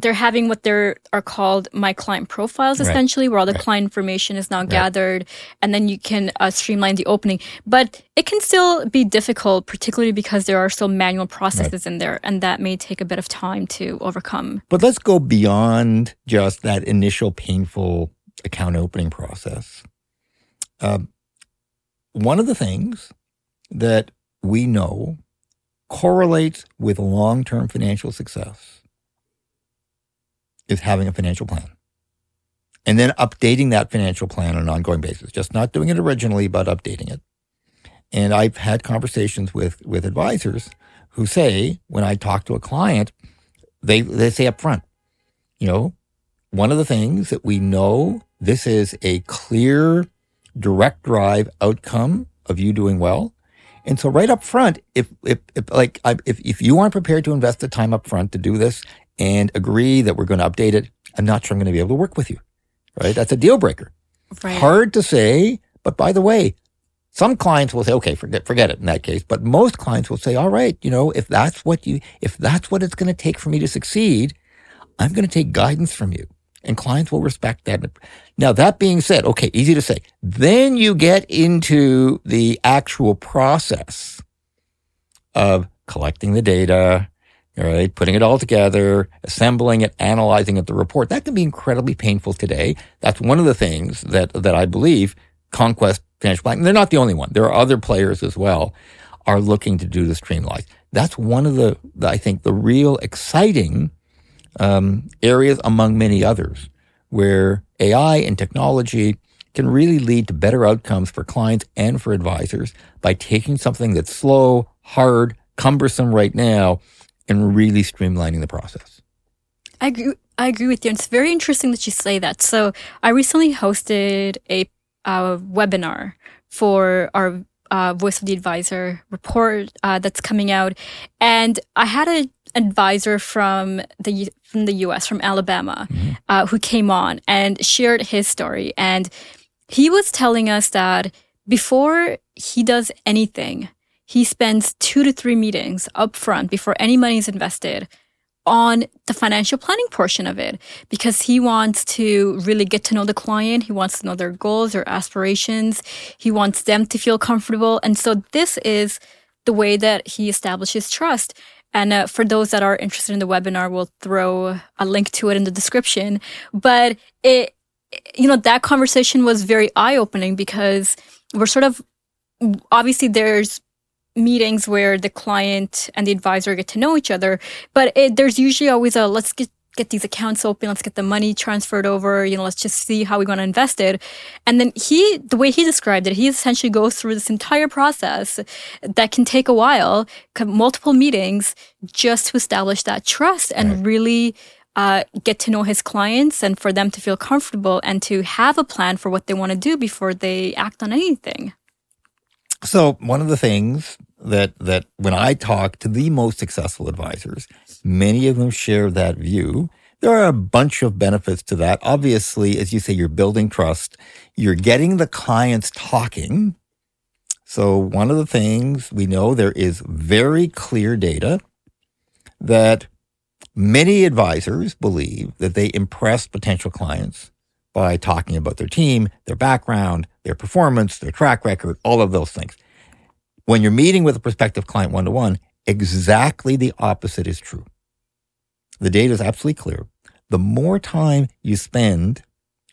they're having what they're are called my client profiles Right. essentially where all the Right. client information is now gathered and then you can uh, streamline the opening but it can still be difficult particularly because there are still manual processes in there and that may take a bit of time to overcome But let's go beyond just that initial painful account opening process. Uh, one of the things that we know correlates with long term financial success is having a financial plan. And then updating that financial plan on an ongoing basis, just not doing it originally, but updating it. And I've had conversations with, with advisors who say, when I talk to a client, they, they say up front, you know, one of the things that we know this is a clear, direct drive outcome of you doing well. And so right up front, if, if, if like, if, if you aren't prepared to invest the time up front to do this and agree that we're going to update it, I'm not sure I'm going to be able to work with you. Right? That's a deal breaker. right Hard to say, but by the way, some clients will say, okay, forget, forget it in that case. But most clients will say, all right, you know, if that's what you, if that's what it's going to take for me to succeed, I'm going to take guidance from you. And clients will respect that. Now, that being said, okay, easy to say. Then you get into the actual process of collecting the data, all right, putting it all together, assembling it, analyzing it, the report. That can be incredibly painful today. That's one of the things that, that I believe Conquest Financial Planning, they're not the only one. There are other players as well are looking to do the streamline. That's one of the, the I think, the real exciting um, areas among many others where AI and technology can really lead to better outcomes for clients and for advisors by taking something that's slow, hard, cumbersome right now and really streamlining the process. I agree. I agree with you. And it's very interesting that you say that. So I recently hosted a uh, webinar for our uh, Voice of the Advisor report uh, that's coming out, and I had an advisor from the from the U.S. from Alabama uh, who came on and shared his story, and he was telling us that before he does anything, he spends two to three meetings up front before any money is invested on the financial planning portion of it because he wants to really get to know the client. He wants to know their goals, their aspirations. He wants them to feel comfortable. And so this is the way that he establishes trust. And uh, for those that are interested in the webinar, we'll throw a link to it in the description. But it, you know, that conversation was very eye opening because we're sort of, obviously there's meetings where the client and the advisor get to know each other, but it, there's usually always a let's get get these accounts open, let's get the money transferred over, you know, let's just see how we're going to invest it. And then he, the way he described it, he essentially goes through this entire process that can take a while, multiple meetings, just to establish that trust and really uh, get to know his clients and for them to feel comfortable and to have a plan for what they want to do before they act on anything. So one of the things that that when I talk to the most successful advisors, many of them share that view. There are a bunch of benefits to that. Obviously, as you say, you're building trust. You're getting the clients talking. So one of the things we know there is very clear data that many advisors believe that they impress potential clients by talking about their team, their background, their performance, their track record, all of those things. When you're meeting with a prospective client one to one, exactly the opposite is true. The data is absolutely clear. The more time you spend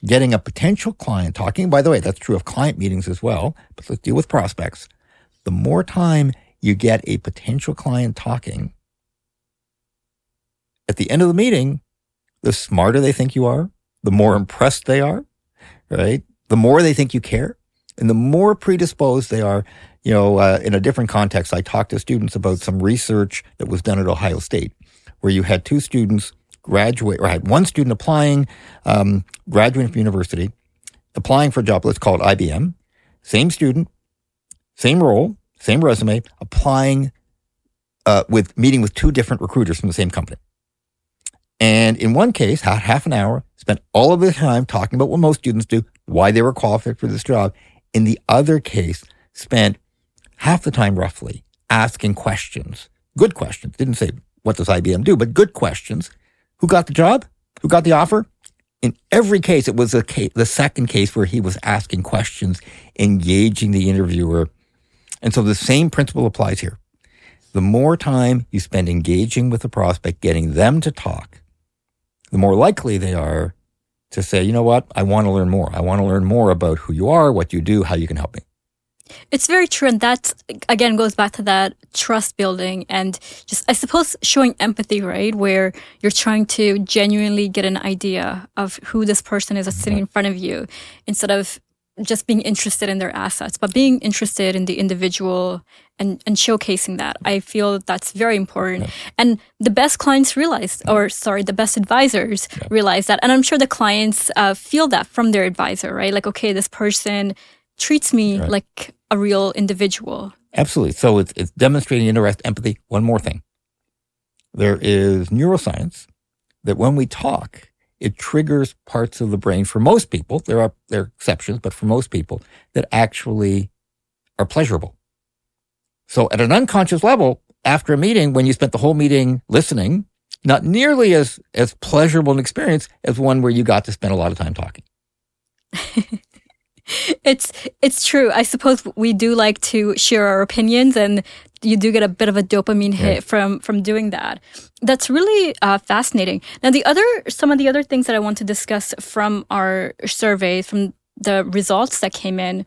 getting a potential client talking, by the way, that's true of client meetings as well, but let's deal with prospects. The more time you get a potential client talking, at the end of the meeting, the smarter they think you are, the more impressed they are, right? The more they think you care, and the more predisposed they are. You know, uh, in a different context, I talked to students about some research that was done at Ohio State, where you had two students graduate, or had one student applying, um, graduating from university, applying for a job. Let's call it IBM. Same student, same role, same resume, applying uh, with meeting with two different recruiters from the same company. And in one case, had half an hour, spent all of the time talking about what most students do, why they were qualified for this job. In the other case, spent half the time roughly asking questions, good questions. Didn't say, what does IBM do? But good questions. Who got the job? Who got the offer? In every case, it was case, the second case where he was asking questions, engaging the interviewer. And so the same principle applies here. The more time you spend engaging with the prospect, getting them to talk, the more likely they are to say, you know what, I want to learn more. I want to learn more about who you are, what you do, how you can help me. It's very true. And that, again, goes back to that trust building and just, I suppose, showing empathy, right? Where you're trying to genuinely get an idea of who this person is that's sitting in front of you instead of just being interested in their assets, but being interested in the individual and, and showcasing that. I feel that's very important. Yeah. And the best clients realize, or sorry, the best advisors yeah. realize that. And I'm sure the clients uh, feel that from their advisor, right? Like, okay, this person treats me right. like a real individual. Absolutely. So it's, it's demonstrating interest, empathy. One more thing. There is neuroscience that when we talk, it triggers parts of the brain for most people. There are, there are exceptions, but for most people that actually are pleasurable. So at an unconscious level, after a meeting, when you spent the whole meeting listening, not nearly as, as pleasurable an experience as one where you got to spend a lot of time talking. it's it's true. I suppose we do like to share our opinions, and you do get a bit of a dopamine hit yeah. from from doing that. That's really uh, fascinating. Now, the other some of the other things that I want to discuss from our survey, from the results that came in,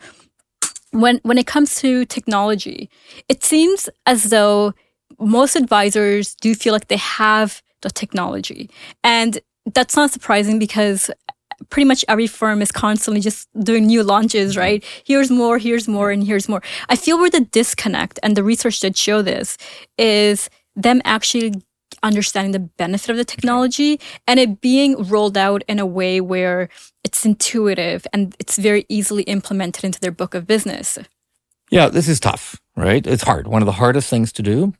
when when it comes to technology, it seems as though most advisors do feel like they have the technology, and that's not surprising because pretty much every firm is constantly just doing new launches, mm-hmm. right? Here's more, here's more, and here's more. I feel where the disconnect and the research did show this is them actually understanding the benefit of the technology and it being rolled out in a way where it's intuitive and it's very easily implemented into their book of business. Yeah, this is tough, right? It's hard. One of the hardest things to do.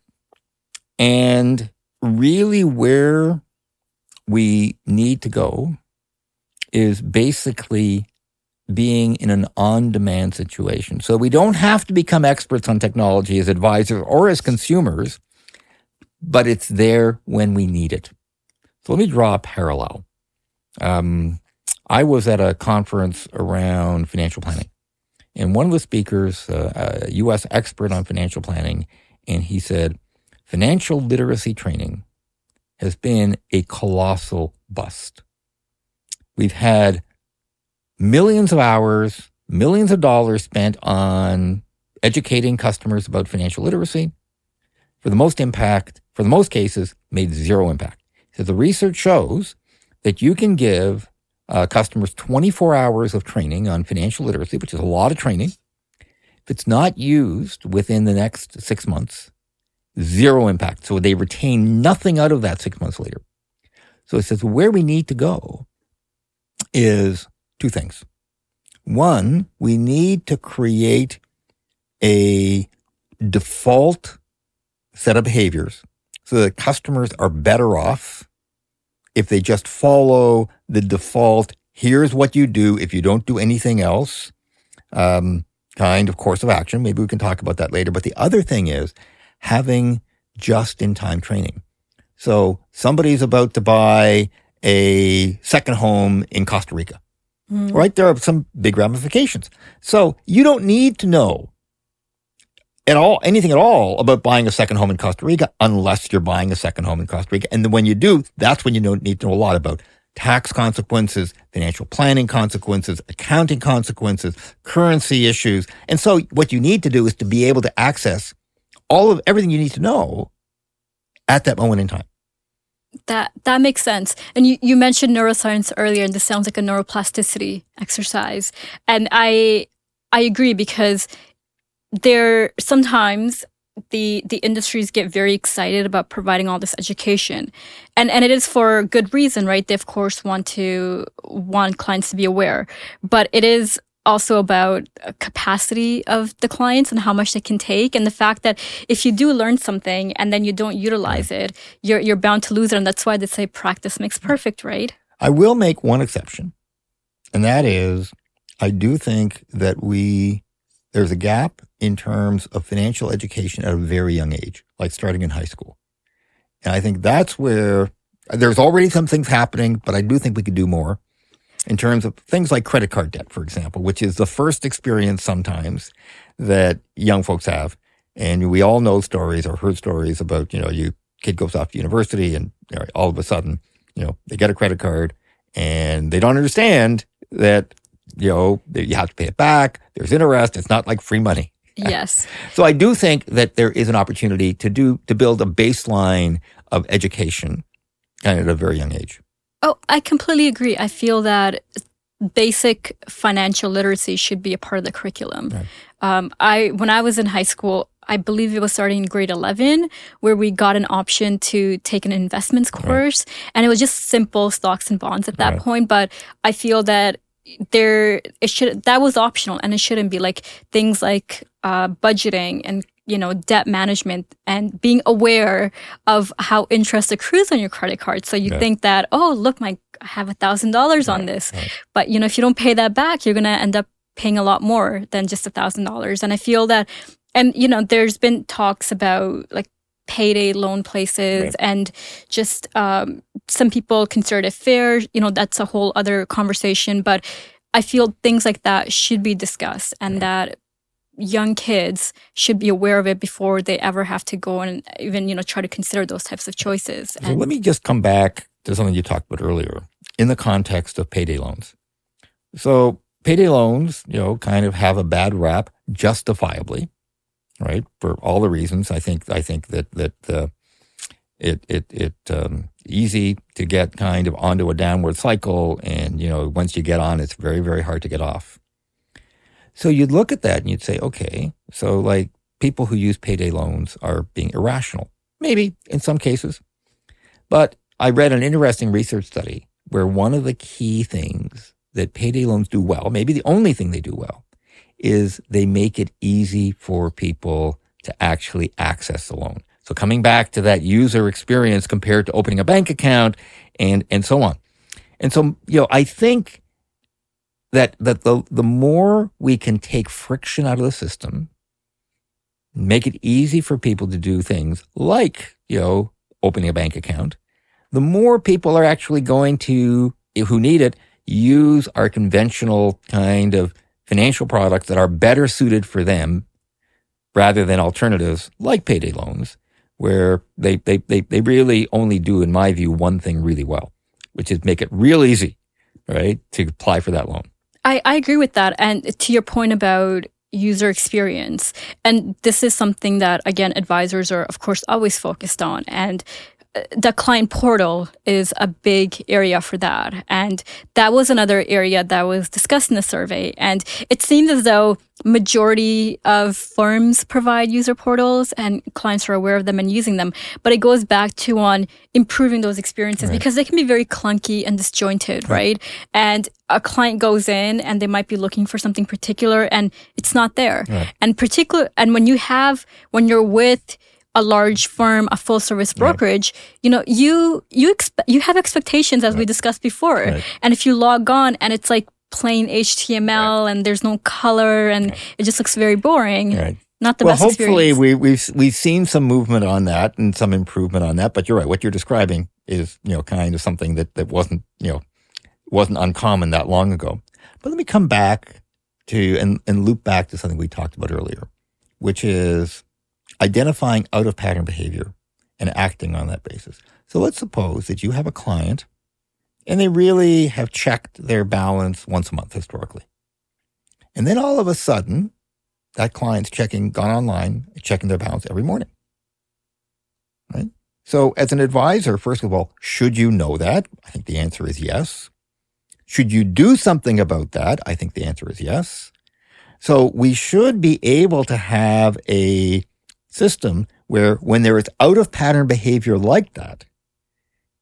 And really where we need to go is basically being in an on demand situation. So we don't have to become experts on technology as advisors or as consumers, but it's there when we need it. So let me draw a parallel. Um, I was at a conference around financial planning, and one of the speakers, uh, a U.S. expert on financial planning, and he said, financial literacy training has been a colossal bust. We've had millions of hours, millions of dollars spent on educating customers about financial literacy. For the most impact, for the most cases, made zero impact. So the research shows that you can give uh, customers 24 hours of training on financial literacy, which is a lot of training. If it's not used within the next six months, zero impact. So they retain nothing out of that six months later. So it says where we need to go is two things. One, we need to create a default set of behaviors so that customers are better off if they just follow the default, here's what you do if you don't do anything else, um, kind of course of action. Maybe we can talk about that later. But the other thing is having just in time training. So somebody's about to buy a second home in Costa Rica. Mm. Right? There are some big ramifications. So you don't need to know at all, anything at all about buying a second home in Costa Rica unless you're buying a second home in Costa Rica. And then when you do, that's when you don't need to know a lot about tax consequences, financial planning consequences, accounting consequences, currency issues. And so what you need to do is to be able to access all of everything you need to know at that moment in time. That that makes sense. And you, you mentioned neuroscience earlier, and this sounds like a neuroplasticity exercise. And I I agree because there sometimes the the industries get very excited about providing all this education and and it is for good reason right they of course want to want clients to be aware but it is also about uh, capacity of the clients and how much they can take, and the fact that if you do learn something and then you don't utilize it, you're you're bound to lose it, and that's why they say practice makes perfect, right? I will make one exception, and that is, I do think that we there's a gap in terms of financial education at a very young age, like starting in high school. And I think that's where there's already some things happening, but I do think we could do more in terms of things like credit card debt, for example, which is the first experience sometimes that young folks have. And we all know stories or heard stories about, you know, you kid goes off to university and you know, all of a sudden, you know, they get a credit card and they don't understand that, you know, you have to pay it back. There's interest. It's not like free money. Yes. so I do think that there is an opportunity to do, to build a baseline of education kind of at a very young age. Oh, I completely agree. I feel that basic financial literacy should be a part of the curriculum. Right. Um, I when I was in high school, I believe it was starting in grade 11 where we got an option to take an investments course right. and it was just simple stocks and bonds at that right. point but I feel that there it should that was optional and it shouldn't be like things like uh, budgeting and you know, debt management and being aware of how interest accrues on your credit card. So you think that, oh, look, my, I have a thousand dollars on this. Right. But, you know, if you don't pay that back, you're going to end up paying a lot more than just a thousand dollars. And I feel that, and, you know, there's been talks about like payday loan places right. and just, um, some people consider it fair. You know, that's a whole other conversation, but I feel things like that should be discussed and that young kids should be aware of it before they ever have to go and even you know try to consider those types of choices. So let me just come back to something you talked about earlier in the context of payday loans. So payday loans, you know, kind of have a bad rap, justifiably, right? For all the reasons I think I think that that uh, it it it um, easy to get kind of onto a downward cycle, and you know once you get on, it's very very hard to get off. So you'd look at that and you'd say, okay, so like people who use payday loans are being irrational. Maybe in some cases. But I read an interesting research study where one of the key things that payday loans do well, maybe the only thing they do well, is they make it easy for people to actually access the loan. So coming back to that user experience compared to opening a bank account and, and so on. And so, you know, I think that that the the more we can take friction out of the system, make it easy for people to do things like you know opening a bank account, the more people are actually going to who need it use our conventional kind of financial products that are better suited for them rather than alternatives like payday loans where they, they, they, they really only do, in my view, one thing really well, which is make it real easy, right, to apply for that loan. I, I agree with that. And to your point about user experience, and this is something that, again, advisors are, of course, always focused on. And the client portal is a big area for that. And that was another area that was discussed in the survey. And it seems as though majority of firms provide user portals and clients are aware of them and using them. But it goes back to on improving those experiences right. because they can be very clunky and disjointed, right. right? And a client goes in and they might be looking for something particular and it's not there. Right. And particular, and when you have, when you're with, a large firm, a full service brokerage, right. you know, you you expect you have expectations as right. we discussed before. Right. And if you log on and it's like plain HTML and there's no color and it just looks very boring. Not the well, best hopefully experience. we, we've we've seen some movement on that and some improvement on that. But you're right. What you're describing is you know kind of something that that wasn't you know wasn't uncommon that long ago. But let me come back to and and loop back to something we talked about earlier, which is identifying out of pattern behavior and acting on that basis. So let's suppose that you have a client and they really have checked their balance once a month historically. And then all of a sudden, that client's checking, gone online, checking their balance every morning. Right? So as an advisor, first of all, should you know that? I think the answer is yes. Should you do something about that? I think the answer is yes. So we should be able to have a system where when there is out of pattern behavior like that,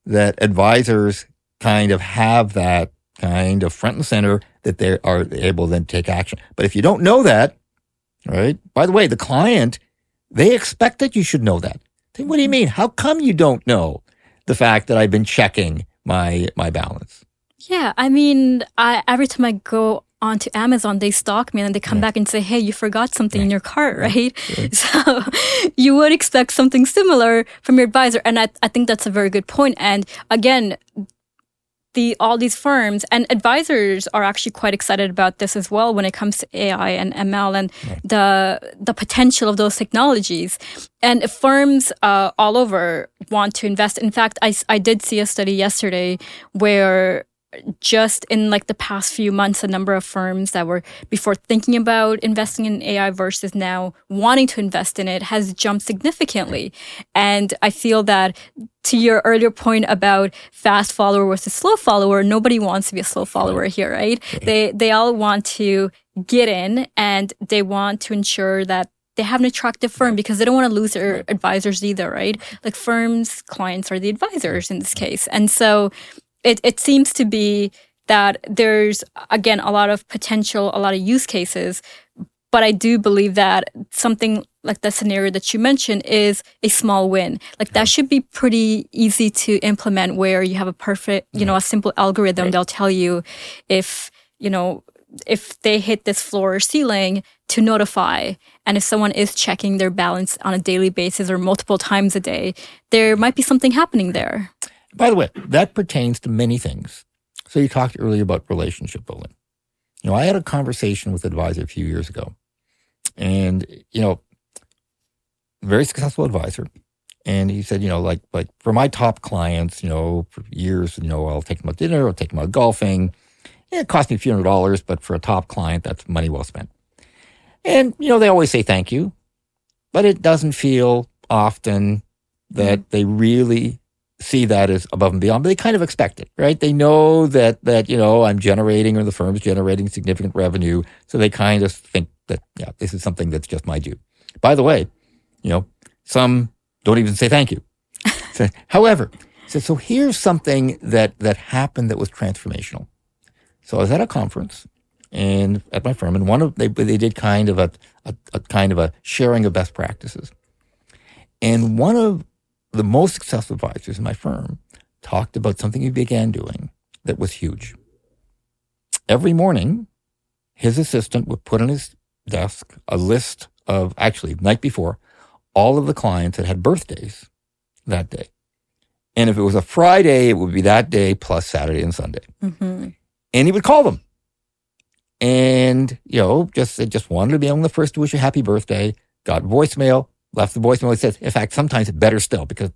that advisors kind of have that kind of front and center that they are able then to take action. But if you don't know that, right? By the way, the client, they expect that you should know that. What do you mean? How come you don't know the fact that I've been checking my my balance? Yeah, I mean, I, every time I go onto Amazon, they stalk me and then they come back and say, Hey, you forgot something in your cart, right? So you would expect something similar from your advisor. And I, I think that's a very good point. And again, the all these firms and advisors are actually quite excited about this as well when it comes to AI and ML and right. the the potential of those technologies. And firms uh, all over want to invest. In fact, I, I did see a study yesterday where just in like the past few months, a number of firms that were before thinking about investing in AI versus now wanting to invest in it has jumped significantly. And I feel that to your earlier point about fast follower versus slow follower, nobody wants to be a slow follower here, right? They, they all want to get in and they want to ensure that they have an attractive firm because they don't want to lose their advisors either, right? Like firms, clients are the advisors in this case. And so it, it seems to be that there's, again, a lot of potential, a lot of use cases. But I do believe that something like the scenario that you mentioned is a small win. Like that should be pretty easy to implement where you have a perfect, you know, a mm-hmm. simple algorithm. Right. They'll tell you if, you know, if they hit this floor or ceiling to notify. And if someone is checking their balance on a daily basis or multiple times a day, there might be something happening there. By the way, that pertains to many things. So you talked earlier about relationship building. You know, I had a conversation with an advisor a few years ago, and you know, very successful advisor. And he said, you know, like like for my top clients, you know, for years, you know, I'll take them out dinner, I'll take them out golfing. Yeah, it cost me a few hundred dollars, but for a top client, that's money well spent. And you know, they always say thank you, but it doesn't feel often that mm-hmm. they really see that as above and beyond, but they kind of expect it, right? They know that, that, you know, I'm generating or the firm's generating significant revenue. So they kind of think that, yeah, this is something that's just my due. By the way, you know, some don't even say thank you. so, however, so, so here's something that, that happened that was transformational. So I was at a conference and at my firm and one of, they, they did kind of a, a, a kind of a sharing of best practices. And one of the most successful advisors in my firm talked about something he began doing that was huge. Every morning, his assistant would put on his desk a list of, actually, night before, all of the clients that had birthdays that day. And if it was a Friday, it would be that day plus Saturday and Sunday. Mm-hmm. And he would call them. And, you know, just, just wanted to be on the first to wish you happy birthday, got voicemail, left the voicemail. It says, in fact, sometimes better still because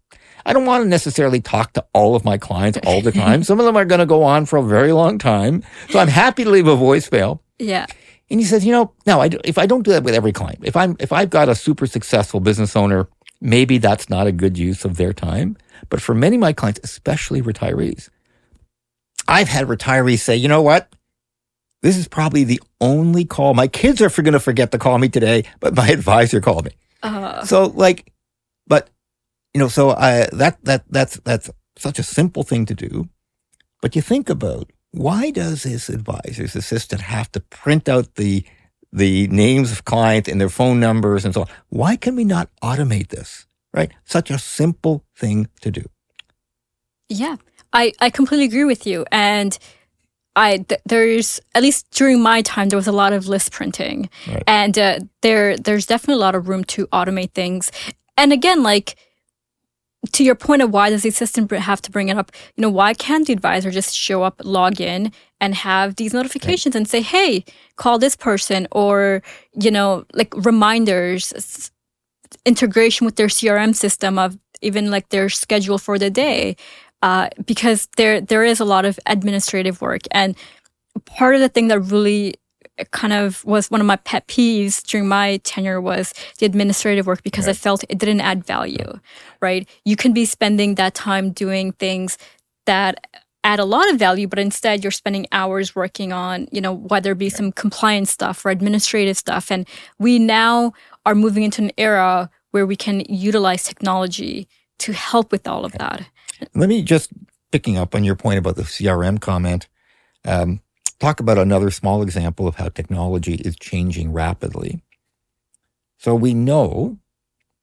I don't want to necessarily talk to all of my clients all the time. Some of them are going to go on for a very long time. So I'm happy to leave a voicemail. Yeah. And he says, you know, now I, if I don't do that with every client, if I'm, if I've got a super successful business owner, maybe that's not a good use of their time. But for many of my clients, especially retirees, I've had retirees say, you know what? This is probably the only call. My kids are going to forget to call me today, but my advisor called me. Uh, so like, but you know, so I, that, that, that's, that's such a simple thing to do. But you think about why does his advisor's assistant have to print out the, the names of clients and their phone numbers and so on? Why can we not automate this? Right? Such a simple thing to do. Yeah, I, I completely agree with you. And I th- there's at least during my time there was a lot of list printing, right. and uh, there there's definitely a lot of room to automate things. And again, like to your point of why does the assistant have to bring it up? You know, why can't the advisor just show up, log in, and have these notifications right. and say, "Hey, call this person," or you know, like reminders, integration with their CRM system of even like their schedule for the day uh, because there there is a lot of administrative work, and part of the thing that really kind of was one of my pet peeves during my tenure was the administrative work because right. I felt it didn't add value, right? You can be spending that time doing things that add a lot of value, but instead you're spending hours working on, you know, whether it be some compliance stuff or administrative stuff. And we now are moving into an era where we can utilize technology to help with all of that. Let me just picking up on your point about the CRM comment. Um, talk about another small example of how technology is changing rapidly. So we know,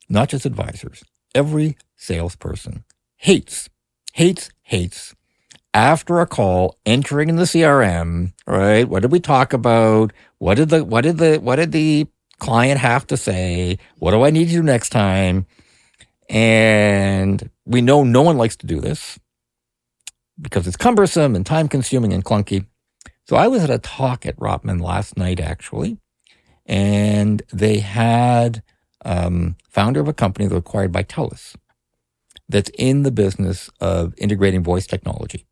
not just advisors, every salesperson hates, hates, hates after a call entering in the CRM, right? What did we talk about? What did the, what did the, what did the client have to say? What do I need to do next time? And we know no one likes to do this because it's cumbersome and time consuming and clunky. So I was at a talk at Rotman last night, actually, and they had um, founder of a company that was acquired by TELUS that's in the business of integrating voice technology.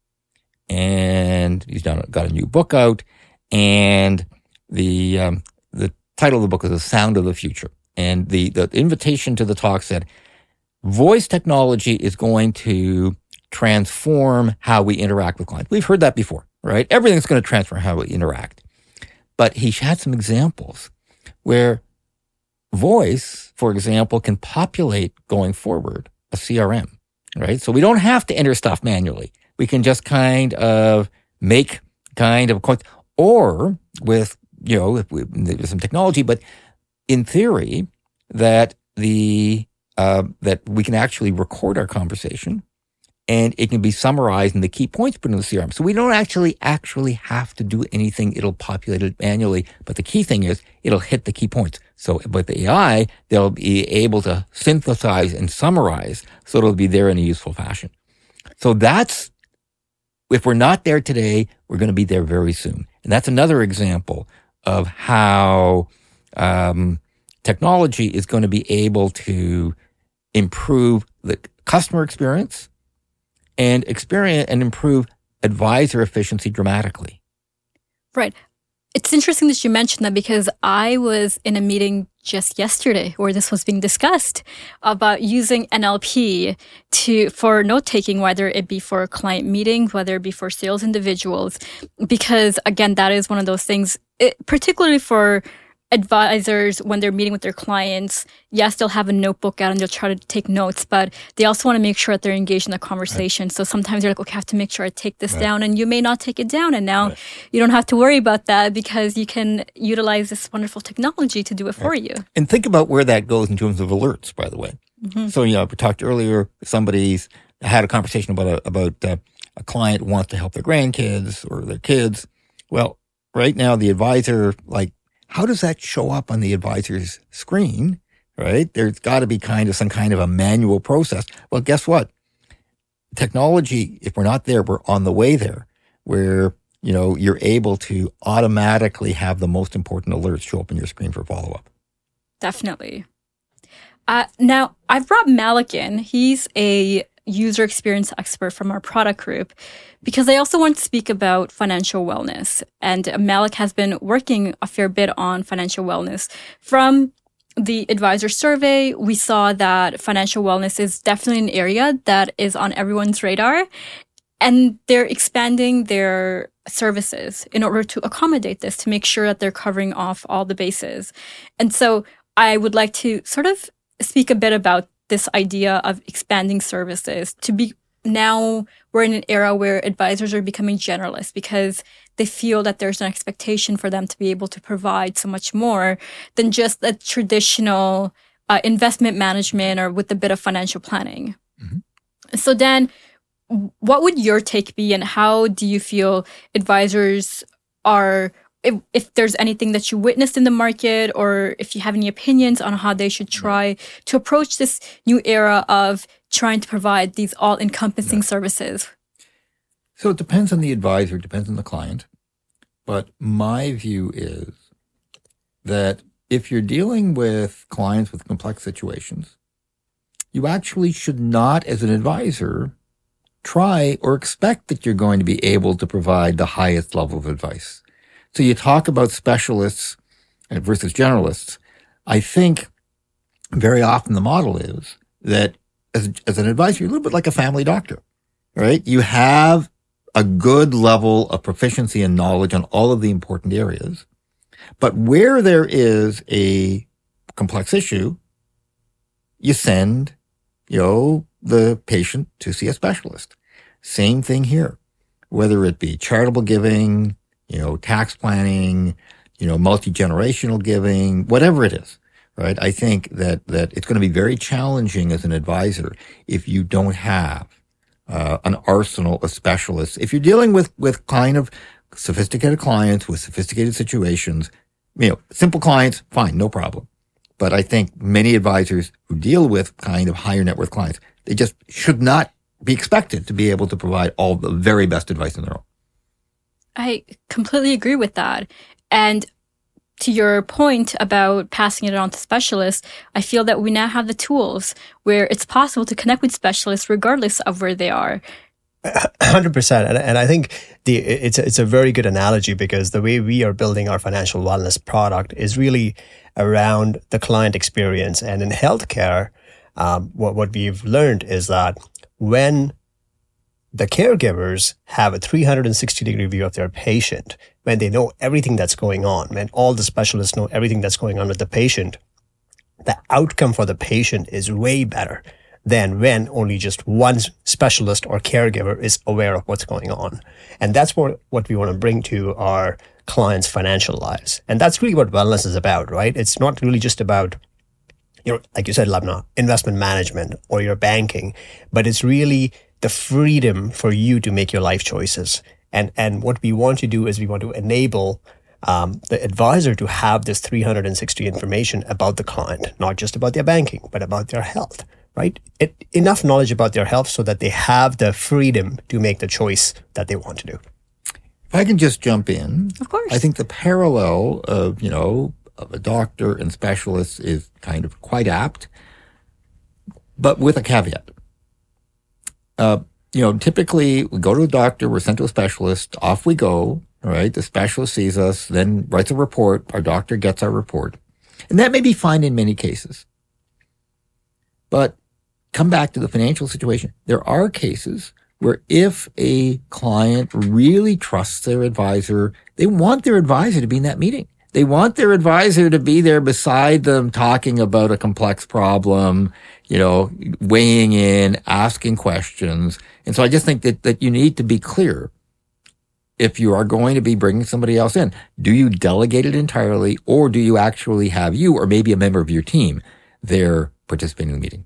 And he's done, got a new book out, and the um, the title of the book is "The Sound of the Future." And the the invitation to the talk said, "Voice technology is going to transform how we interact with clients." We've heard that before right? Everything's going to transform how we interact. But he had some examples where voice, for example, can populate going forward a CRM, right? So we don't have to enter stuff manually. We can just kind of make kind of, or with, you know, with some technology, but in theory, that the, uh, that we can actually record our conversation and it can be summarized in the key points put in the CRM. So we don't actually actually have to do anything. It'll populate it manually. But the key thing is it'll hit the key points. So with the AI, they'll be able to synthesize and summarize so it'll be there in a useful fashion. So that's, if we're not there today, we're going to be there very soon. And that's another example of how um, technology is going to be able to improve the customer experience and experience and improve advisor efficiency dramatically. Right. It's interesting that you mentioned that because I was in a meeting just yesterday where this was being discussed about using NLP to for note taking, whether it be for client meetings, whether it be for sales individuals, because again, that is one of those things, it, particularly for advisors when they're meeting with their clients yes they'll have a notebook out and they'll try to take notes but they also want to make sure that they're engaged in the conversation right. so sometimes you're like okay i have to make sure i take this right. down and you may not take it down and now right. you don't have to worry about that because you can utilize this wonderful technology to do it for you and think about where that goes in terms of alerts by the way mm-hmm. so you know we talked earlier somebody's had a conversation about a, about uh, a client wants to help their grandkids or their kids well right now the advisor like how does that show up on the advisor's screen? Right? There's got to be kind of some kind of a manual process. Well, guess what? Technology, if we're not there, we're on the way there where, you know, you're able to automatically have the most important alerts show up on your screen for follow up. Definitely. Uh, now, I've brought Malik in. He's a user experience expert from our product group because I also want to speak about financial wellness. And Malik has been working a fair bit on financial wellness. From the advisor survey, we saw that financial wellness is definitely an area that is on everyone's radar. And they're expanding their services in order to accommodate this, to make sure that they're covering off all the bases. And so I would like to sort of speak a bit about this idea of expanding services to be now we're in an era where advisors are becoming generalists because they feel that there's an expectation for them to be able to provide so much more than just a traditional uh, investment management or with a bit of financial planning. Mm-hmm. So Dan, what would your take be and how do you feel advisors are if, if there's anything that you witnessed in the market or if you have any opinions on how they should try to approach this new era of trying to provide these all encompassing services? So it depends on the advisor, it depends on the client. But my view is that if you're dealing with clients with complex situations, you actually should not, as an advisor, try or expect that you're going to be able to provide the highest level of advice. So you talk about specialists uh, versus generalists. I think very often the model is that as, as an advisor, you're a little bit like a family doctor, right? You have a good level of proficiency and knowledge on all of the important areas. But where there is a complex issue, you send, you know, the patient to see a specialist. Same thing here, whether it be charitable giving, you know, tax planning, you know, multi-generational giving, whatever it is, right? I think that, that it's going to be very challenging as an advisor if you don't have uh, an arsenal of specialists. If you're dealing with, with kind of sophisticated clients with sophisticated situations, you know, simple clients, fine, no problem. But I think many advisors who deal with kind of higher net worth clients, they just should not be expected to be able to provide all the very best advice in their own. I completely agree with that. And to your point about passing it on to specialists, I feel that we now have the tools where it's possible to connect with specialists regardless of where they are. Hundred percent, and and I think the it's a, it's a very good analogy because the way we are building our financial wellness product is really around the client experience, and in healthcare, um, what what we've learned is that when the caregivers have a 360 degree view of their patient, when they know everything that's going on, when all the specialists know everything that's going on with the patient, the outcome for the patient is way better than when only just one specialist or caregiver is aware of what's going on. And that's what, what we want to bring to our clients' financial lives. And that's really what wellness is about, right? It's not really just about your, like you said, Lubna, investment management or your banking, but it's really the freedom for you to make your life choices. And, and what we want to do is we want to enable um, the advisor to have this 360 information about the client, not just about their banking, but about their health, right? It, enough knowledge about their health so that they have the freedom to make the choice that they want to do. If I can just jump in, of course, I think the parallel of you know of a doctor and specialist is kind of quite apt, but with a caveat. Uh, you know, typically we go to a doctor, we're sent to a specialist, off we go, right? The specialist sees us, then writes a report, our doctor gets our report. And that may be fine in many cases. But come back to the financial situation. There are cases where if a client really trusts their advisor, they want their advisor to be in that meeting. They want their advisor to be there beside them talking about a complex problem, you know, weighing in, asking questions. And so I just think that, that you need to be clear. If you are going to be bringing somebody else in, do you delegate it entirely or do you actually have you or maybe a member of your team there participating in the meeting?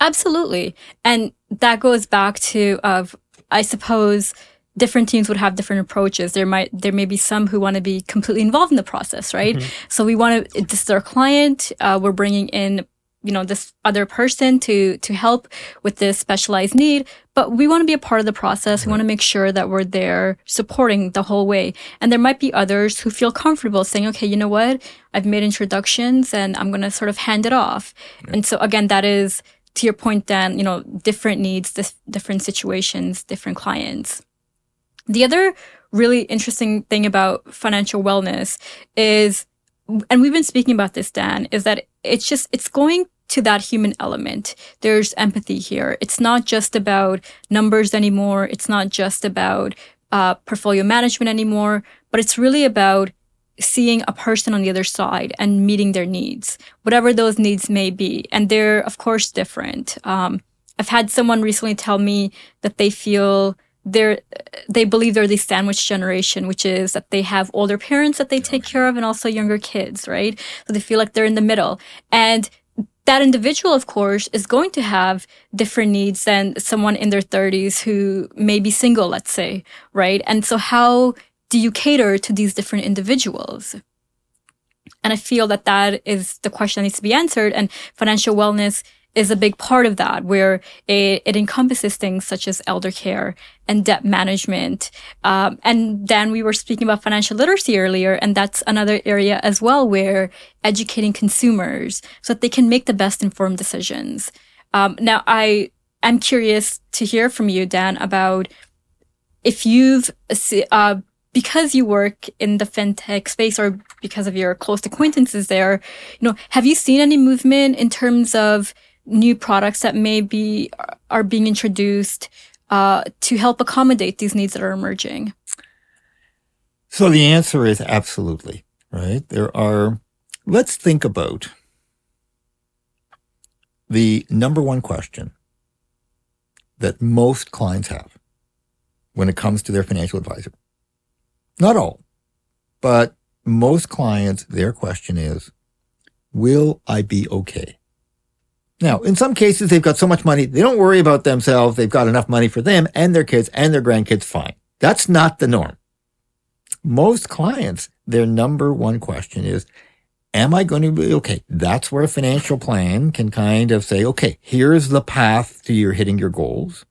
Absolutely. And that goes back to, of, I suppose, different teams would have different approaches. There might there may be some who want to be completely involved in the process, right? Mm-hmm. So we want to. This is our client. Uh, we're bringing in you know this other person to to help with this specialized need. But we want to be a part of the process. We want to make sure that we're there supporting the whole way. And there might be others who feel comfortable saying okay you know what? I've made introductions and i'm going to sort of hand it off. Yeah. and so again that is to your point dan you know different needs different situations different clients. The other really interesting thing about financial wellness is, and we've been speaking about this, Dan, is that it's just, it's going to that human element. There's empathy here. It's not just about numbers anymore. It's not just about uh, portfolio management anymore, but it's really about seeing a person on the other side and meeting their needs, whatever those needs may be. And they're, of course, different. Um, I've had someone recently tell me that they feel they're they believe they're the sandwich generation, which is that they have older parents that they take care of and also younger kids, right? So they feel like they're in the middle. And that individual, of course, is going to have different needs than someone in their 30s who may be single, let's say, right? And so how do you cater to these different individuals? And I feel that that is the question that needs to be answered. And financial wellness is a big part of that, where it, it encompasses things such as elder care and debt management. Um, and then we were speaking about financial literacy earlier, and that's another area as well where educating consumers so that they can make the best informed decisions. Um, now, I am curious to hear from you, Dan, about if you've uh, because you work in the fintech space or because of your close acquaintances there, you know, have you seen any movement in terms of new products that maybe are being introduced uh, to help accommodate these needs that are emerging? So the answer is absolutely, right? There are, let's think about the number one question that most clients have when it comes to their financial advisor. Not all, but most clients, their question is, will I be okay? Now, in some cases, they've got so much money, they don't worry about themselves. They've got enough money for them and their kids and their grandkids. Fine. That's not the norm. Most clients, their number one question is, am I going to be okay? That's where a financial plan can kind of say, okay, here's the path to your hitting your goals.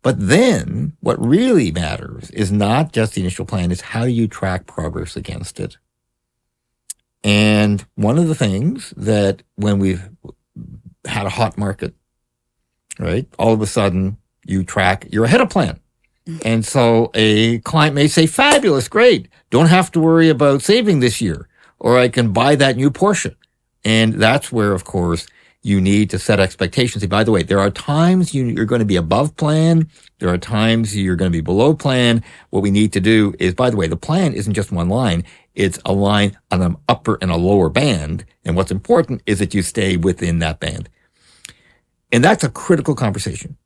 But then what really matters is not just the initial plan, is how do you track progress against it? And one of the things that when we've had a hot market, right, all of a sudden you track, you're ahead of plan. Mm-hmm. And so a client may say, fabulous, great. Don't have to worry about saving this year, or I can buy that new Porsche. And that's where, of course, you need to set expectations. Say, by the way, there are times you, are going to be above plan. There are times you're going to be below plan. What we need to do is, by the way, the plan isn't just one line. It's a line on an upper and a lower band. And what's important is that you stay within that band. And that's a critical conversation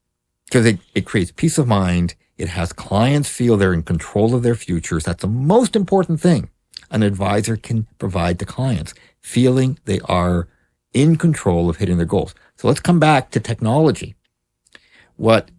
because it, it creates peace of mind. It has clients feel they're in control of their futures. That's the most important thing an advisor can provide to clients, feeling they are in control of hitting their goals. So let's come back to technology. What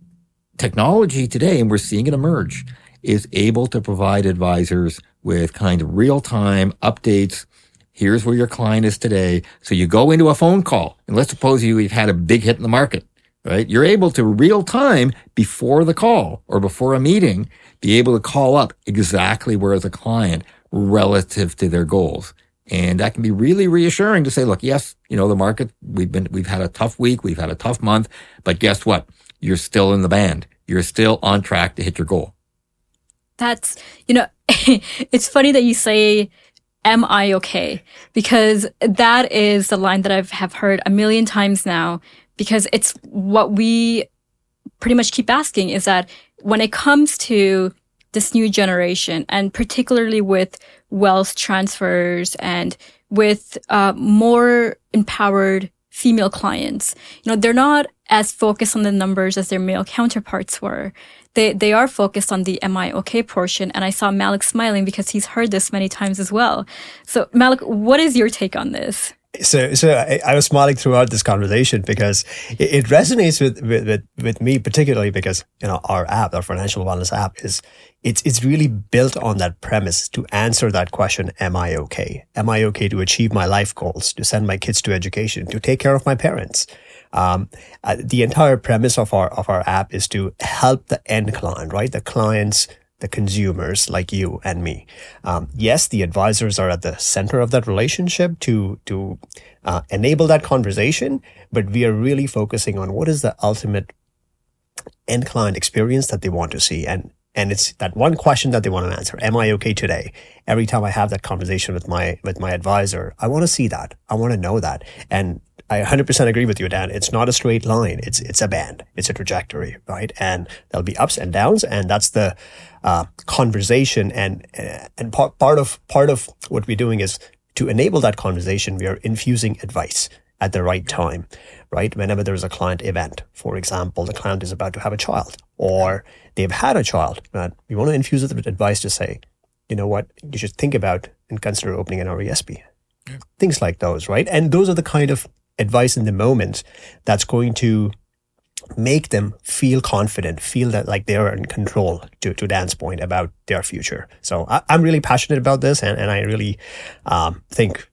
technology today, and we're seeing it emerge, is able to provide advisors with kind of real time updates. Here's where your client is today. So you go into a phone call and let's suppose you've had a big hit in the market, right? You're able to real time before the call or before a meeting, be able to call up exactly where the client relative to their goals. And that can be really reassuring to say, look, yes, you know, the market, we've been, we've had a tough week. We've had a tough month, but guess what? You're still in the band. You're still on track to hit your goal. That's, you know, it's funny that you say, am I okay? Because that is the line that I've have heard a million times now because it's what we pretty much keep asking is that when it comes to this new generation and particularly with wealth transfers and with uh, more empowered female clients. You know, they're not as focused on the numbers as their male counterparts were. They, they are focused on the am I okay portion. And I saw Malik smiling because he's heard this many times as well. So Malik, what is your take on this? So, so I, I, was smiling throughout this conversation because it, it resonates with, with, with, with, me particularly because, you know, our app, our financial wellness app is, it's, it's really built on that premise to answer that question. Am I okay? Am I okay to achieve my life goals, to send my kids to education, to take care of my parents? Um, uh, the entire premise of our, of our app is to help the end client, right? The clients the consumers like you and me. Um, yes, the advisors are at the center of that relationship to to uh, enable that conversation, but we are really focusing on what is the ultimate end client experience that they want to see, and and it's that one question that they want to answer: Am I okay today? Every time I have that conversation with my with my advisor, I want to see that. I want to know that, and I 100% agree with you, Dan. It's not a straight line. It's it's a band. It's a trajectory, right? And there'll be ups and downs, and that's the uh, conversation. And and part part of part of what we're doing is to enable that conversation. We are infusing advice at the right time, right? Whenever there is a client event, for example, the client is about to have a child, or they've had a child, and we want to infuse it with advice to say, you know what, you should think about and consider opening an RESP. Yeah. Things like those, right? And those are the kind of advice in the moment that's going to make them feel confident, feel that like they're in control to, to Dan's point about their future. So I, am really passionate about this and, and I really um, think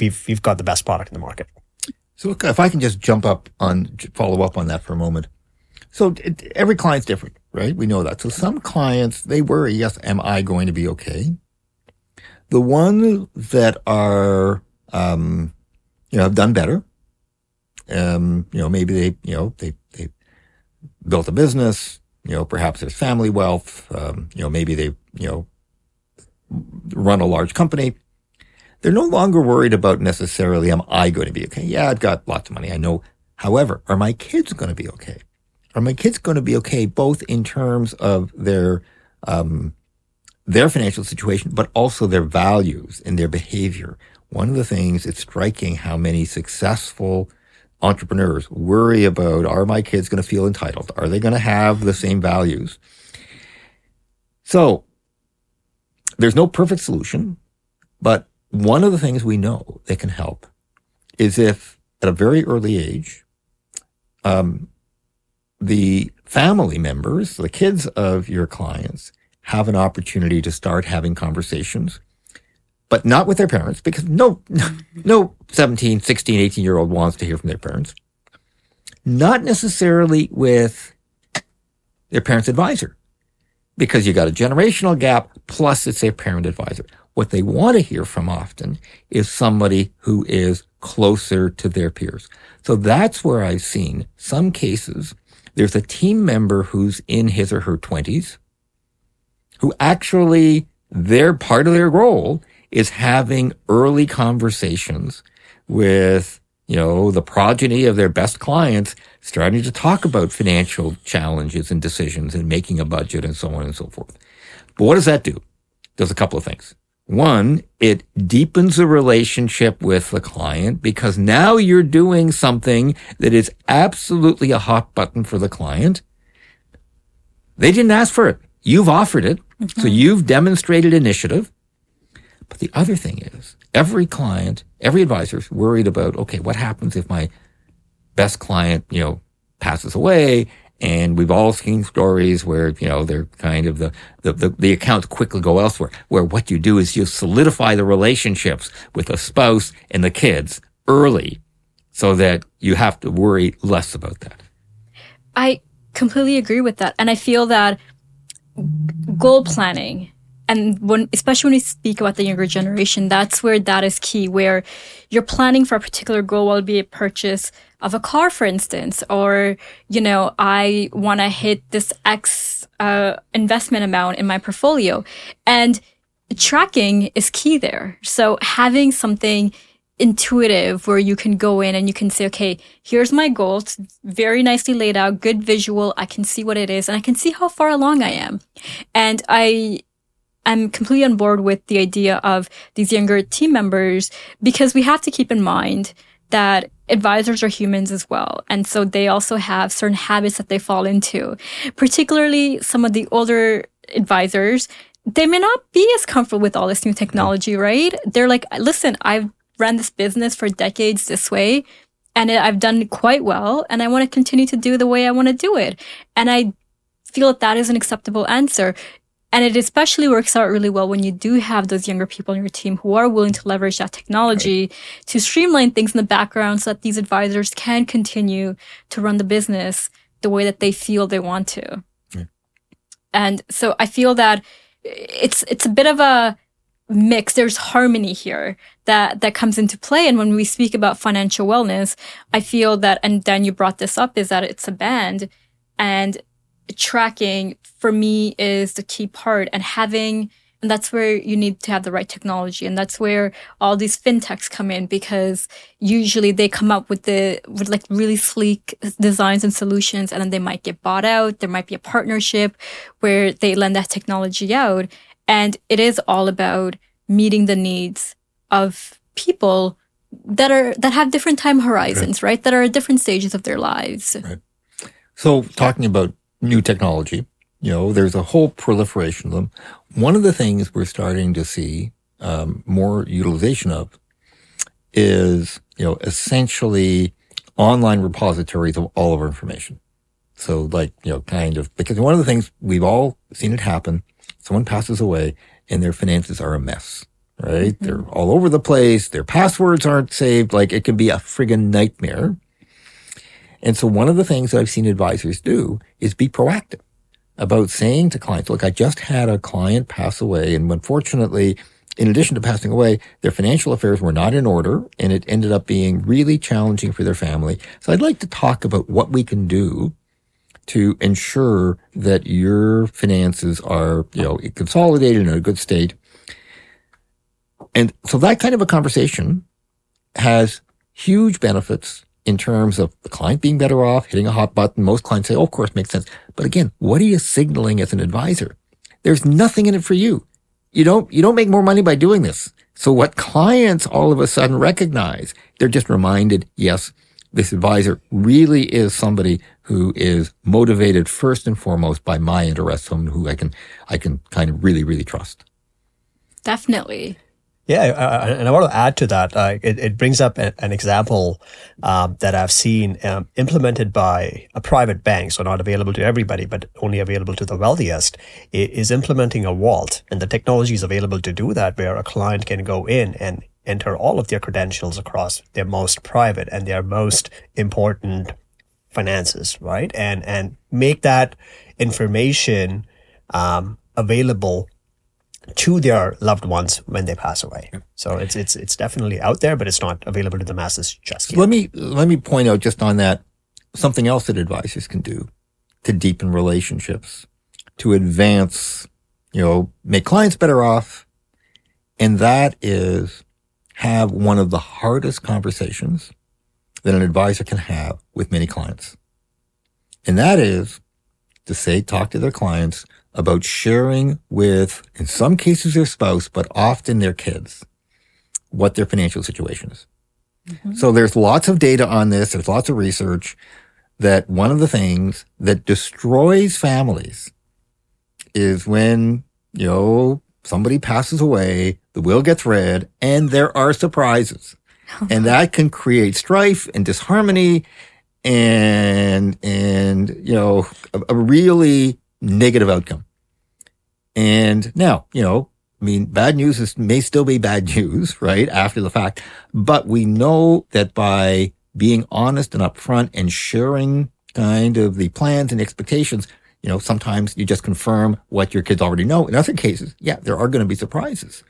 we've, we've got the best product in the market. So if I can just jump up on, follow up on that for a moment. So it, every client's different, right? We know that. So some clients, they worry, yes, am I going to be okay? The ones that are, um, you know, have done better. Um, you know, maybe they, you know, they, they built a business, you know, perhaps there's family wealth, um, you know, maybe they, you know, run a large company. They're no longer worried about necessarily, am I going to be okay? Yeah, I've got lots of money. I know. However, are my kids going to be okay? Are my kids going to be okay, both in terms of their, um, their financial situation, but also their values and their behavior? One of the things it's striking how many successful entrepreneurs worry about are my kids going to feel entitled? Are they going to have the same values? So there's no perfect solution, but one of the things we know that can help is if at a very early age, um, the family members, the kids of your clients, have an opportunity to start having conversations, but not with their parents because no, no 17, 16, 18 year old wants to hear from their parents. Not necessarily with their parent's advisor because you got a generational gap plus it's their parent advisor. What they want to hear from often is somebody who is closer to their peers. So that's where I've seen some cases. There's a team member who's in his or her twenties who actually their part of their role is having early conversations with, you know, the progeny of their best clients, starting to talk about financial challenges and decisions and making a budget and so on and so forth. But what does that do? Does a couple of things. One, it deepens the relationship with the client because now you're doing something that is absolutely a hot button for the client. They didn't ask for it. You've offered it. Mm-hmm. So you've demonstrated initiative. But the other thing is every client, every advisor is worried about, okay, what happens if my best client, you know, passes away and we've all seen stories where, you know, they're kind of the, the, the, the, accounts quickly go elsewhere, where what you do is you solidify the relationships with the spouse and the kids early so that you have to worry less about that. I completely agree with that. And I feel that goal planning and when especially when we speak about the younger generation that's where that is key where you're planning for a particular goal will be a purchase of a car for instance or you know i want to hit this x uh, investment amount in my portfolio and tracking is key there so having something intuitive where you can go in and you can say, okay, here's my goal. It's very nicely laid out, good visual. I can see what it is and I can see how far along I am. And I I'm completely on board with the idea of these younger team members because we have to keep in mind that advisors are humans as well. And so they also have certain habits that they fall into, particularly some of the older advisors. They may not be as comfortable with all this new technology, right? They're like, listen, I've run this business for decades this way and I've done quite well and I want to continue to do the way I want to do it. And I feel that that is an acceptable answer. And it especially works out really well when you do have those younger people on your team who are willing to leverage that technology right. to streamline things in the background so that these advisors can continue to run the business the way that they feel they want to. Yeah. And so I feel that it's it's a bit of a mix there's harmony here that that comes into play and when we speak about financial wellness i feel that and then you brought this up is that it's a band and tracking for me is the key part and having and that's where you need to have the right technology and that's where all these fintechs come in because usually they come up with the with like really sleek designs and solutions and then they might get bought out there might be a partnership where they lend that technology out and it is all about meeting the needs of people that are that have different time horizons right, right? that are at different stages of their lives right. so talking about new technology. You know, there's a whole proliferation of them. One of the things we're starting to see um, more utilization of is, you know, essentially online repositories of all of our information. So like, you know, kind of, because one of the things we've all seen it happen, someone passes away and their finances are a mess, right? Mm-hmm. They're all over the place. Their passwords aren't saved. Like it can be a friggin' nightmare. And so one of the things that I've seen advisors do is be proactive about saying to clients, look, I just had a client pass away. And unfortunately, in addition to passing away, their financial affairs were not in order and it ended up being really challenging for their family. So I'd like to talk about what we can do to ensure that your finances are, you know, consolidated in a good state. And so that kind of a conversation has huge benefits in terms of the client being better off, hitting a hot button. Most clients say, oh, of course, makes sense. But again, what are you signaling as an advisor? There's nothing in it for you. You don't, you don't make more money by doing this. So what clients all of a sudden recognize, they're just reminded, yes, this advisor really is somebody who is motivated first and foremost by my interests, someone who I can, I can kind of really, really trust. Definitely. Yeah, uh, and I want to add to that. Uh, it, it, brings up a, an example um, that I've seen um, implemented by a private bank, so not available to everybody, but only available to the wealthiest. Is implementing a vault, and the technology is available to do that, where a client can go in and enter all of their credentials across their most private and their most important finances, right? And and make that information um, available to their loved ones when they pass away. So it's it's it's definitely out there, but it's not available to the masses just yet. Let me let me point out just on that something else that advisors can do to deepen relationships, to advance, you know, make clients better off, and that is have one of the hardest conversations that an advisor can have with many clients. And that is to say, talk to their clients about sharing with, in some cases, their spouse, but often their kids, what their financial situation is. Mm-hmm. So there's lots of data on this. There's lots of research that one of the things that destroys families is when, you know, somebody passes away, the will gets read, and there are surprises. and that can create strife and disharmony and, and, you know, a, a really negative outcome. And now, you know, I mean, bad news is, may still be bad news, right? After the fact, but we know that by being honest and upfront and sharing kind of the plans and expectations, you know, sometimes you just confirm what your kids already know. In other cases, yeah, there are going to be surprises.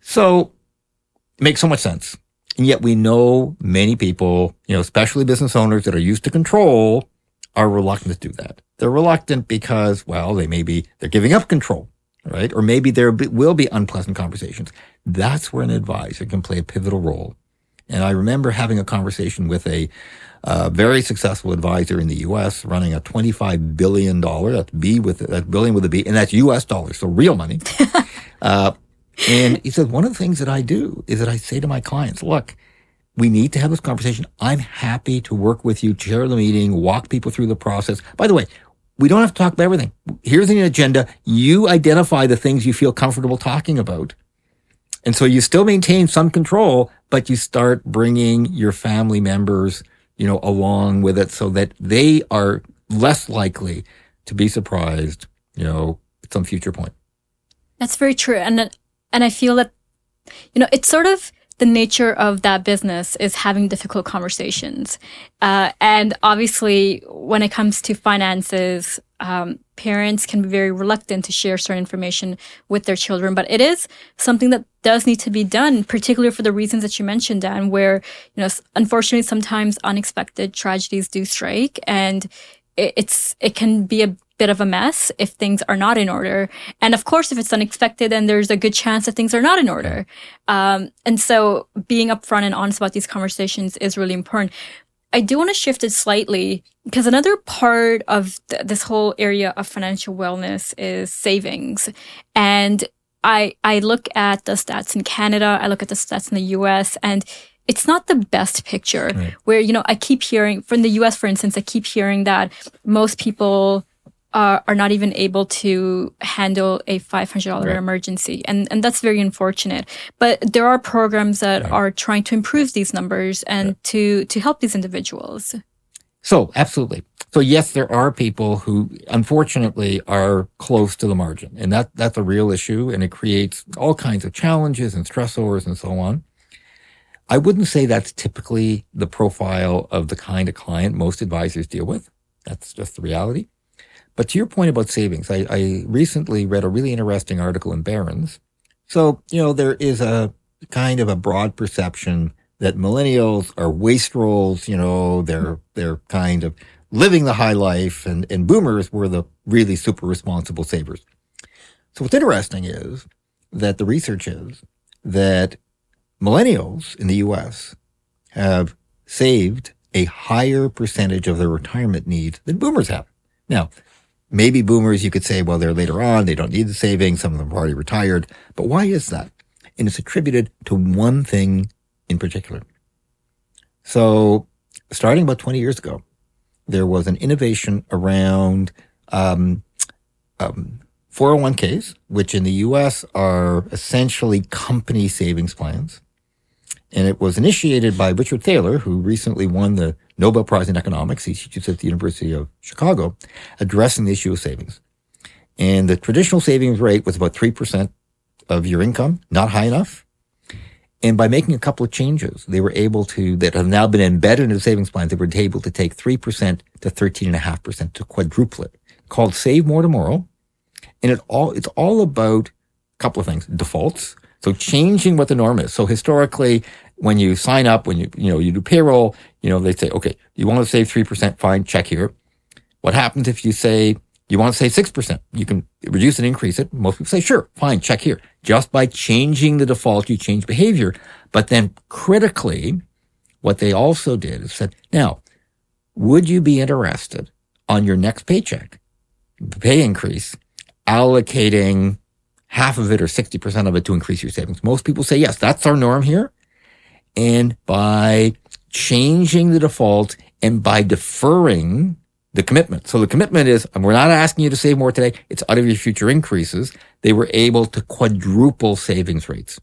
So it makes so much sense. And yet we know many people, you know, especially business owners that are used to control are reluctant to do that. They're reluctant because, well, they may be, they're giving up control, right? Or maybe there will be unpleasant conversations. That's where an advisor can play a pivotal role. And I remember having a conversation with a uh, very successful advisor in the U.S. running a $25 billion, that's B with, that's billion with a B, and that's U.S. dollars, so real money. uh, and he said, one of the things that I do is that I say to my clients, look, we need to have this conversation. I'm happy to work with you, chair the meeting, walk people through the process. By the way, we don't have to talk about everything. Here's an agenda. You identify the things you feel comfortable talking about. And so you still maintain some control, but you start bringing your family members, you know, along with it so that they are less likely to be surprised, you know, at some future point. That's very true. And, and I feel that, you know, it's sort of, the nature of that business is having difficult conversations. Uh, and obviously, when it comes to finances, um, parents can be very reluctant to share certain information with their children, but it is something that does need to be done, particularly for the reasons that you mentioned, Dan, where, you know, unfortunately, sometimes unexpected tragedies do strike and it's, it can be a bit of a mess if things are not in order. And of course, if it's unexpected, then there's a good chance that things are not in order. Um, and so being upfront and honest about these conversations is really important. I do want to shift it slightly because another part of th- this whole area of financial wellness is savings. And I, I look at the stats in Canada, I look at the stats in the US, and it's not the best picture right. where, you know, I keep hearing from the US, for instance, I keep hearing that most people are, are not even able to handle a $500 right. emergency. And, and that's very unfortunate. But there are programs that right. are trying to improve these numbers and right. to, to help these individuals. So absolutely. So yes, there are people who unfortunately are close to the margin and that, that's a real issue and it creates all kinds of challenges and stressors and so on. I wouldn't say that's typically the profile of the kind of client most advisors deal with. That's just the reality. But to your point about savings, I, I recently read a really interesting article in Barron's. So, you know, there is a kind of a broad perception that millennials are wastrels, you know, they're, they're kind of living the high life and, and boomers were the really super responsible savers. So what's interesting is that the research is that millennials in the US have saved a higher percentage of their retirement needs than boomers have. Now, Maybe boomers, you could say, well, they're later on. They don't need the savings. Some of them are already retired. But why is that? And it's attributed to one thing in particular. So starting about 20 years ago, there was an innovation around um, um, 401ks, which in the US are essentially company savings plans. And it was initiated by Richard Thaler, who recently won the Nobel Prize in Economics. He teaches at the University of Chicago, addressing the issue of savings. And the traditional savings rate was about 3% of your income, not high enough. And by making a couple of changes, they were able to, that have now been embedded into savings plans, they were able to take 3% to 13.5% to quadruple it, called Save More Tomorrow. And it all, it's all about a couple of things, defaults. So changing what the norm is. So historically, when you sign up, when you, you know, you do payroll, you know, they say, okay, you want to save 3%, fine, check here. What happens if you say, you want to save 6%? You can reduce and increase it. Most people say, sure, fine, check here. Just by changing the default, you change behavior. But then critically, what they also did is said, now, would you be interested on your next paycheck, pay increase, allocating half of it or 60% of it to increase your savings? Most people say yes, that's our norm here. And by changing the default and by deferring the commitment. So the commitment is, we're not asking you to save more today. It's out of your future increases. They were able to quadruple savings rates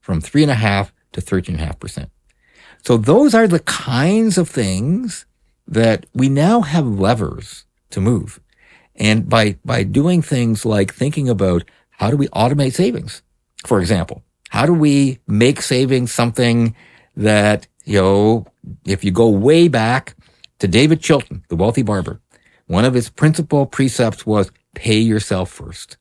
from three and a half to 13 and a half percent. So those are the kinds of things that we now have levers to move. And by, by doing things like thinking about how do we automate savings? For example, how do we make savings something that, you know, if you go way back to David Chilton, the wealthy barber, one of his principal precepts was pay yourself first.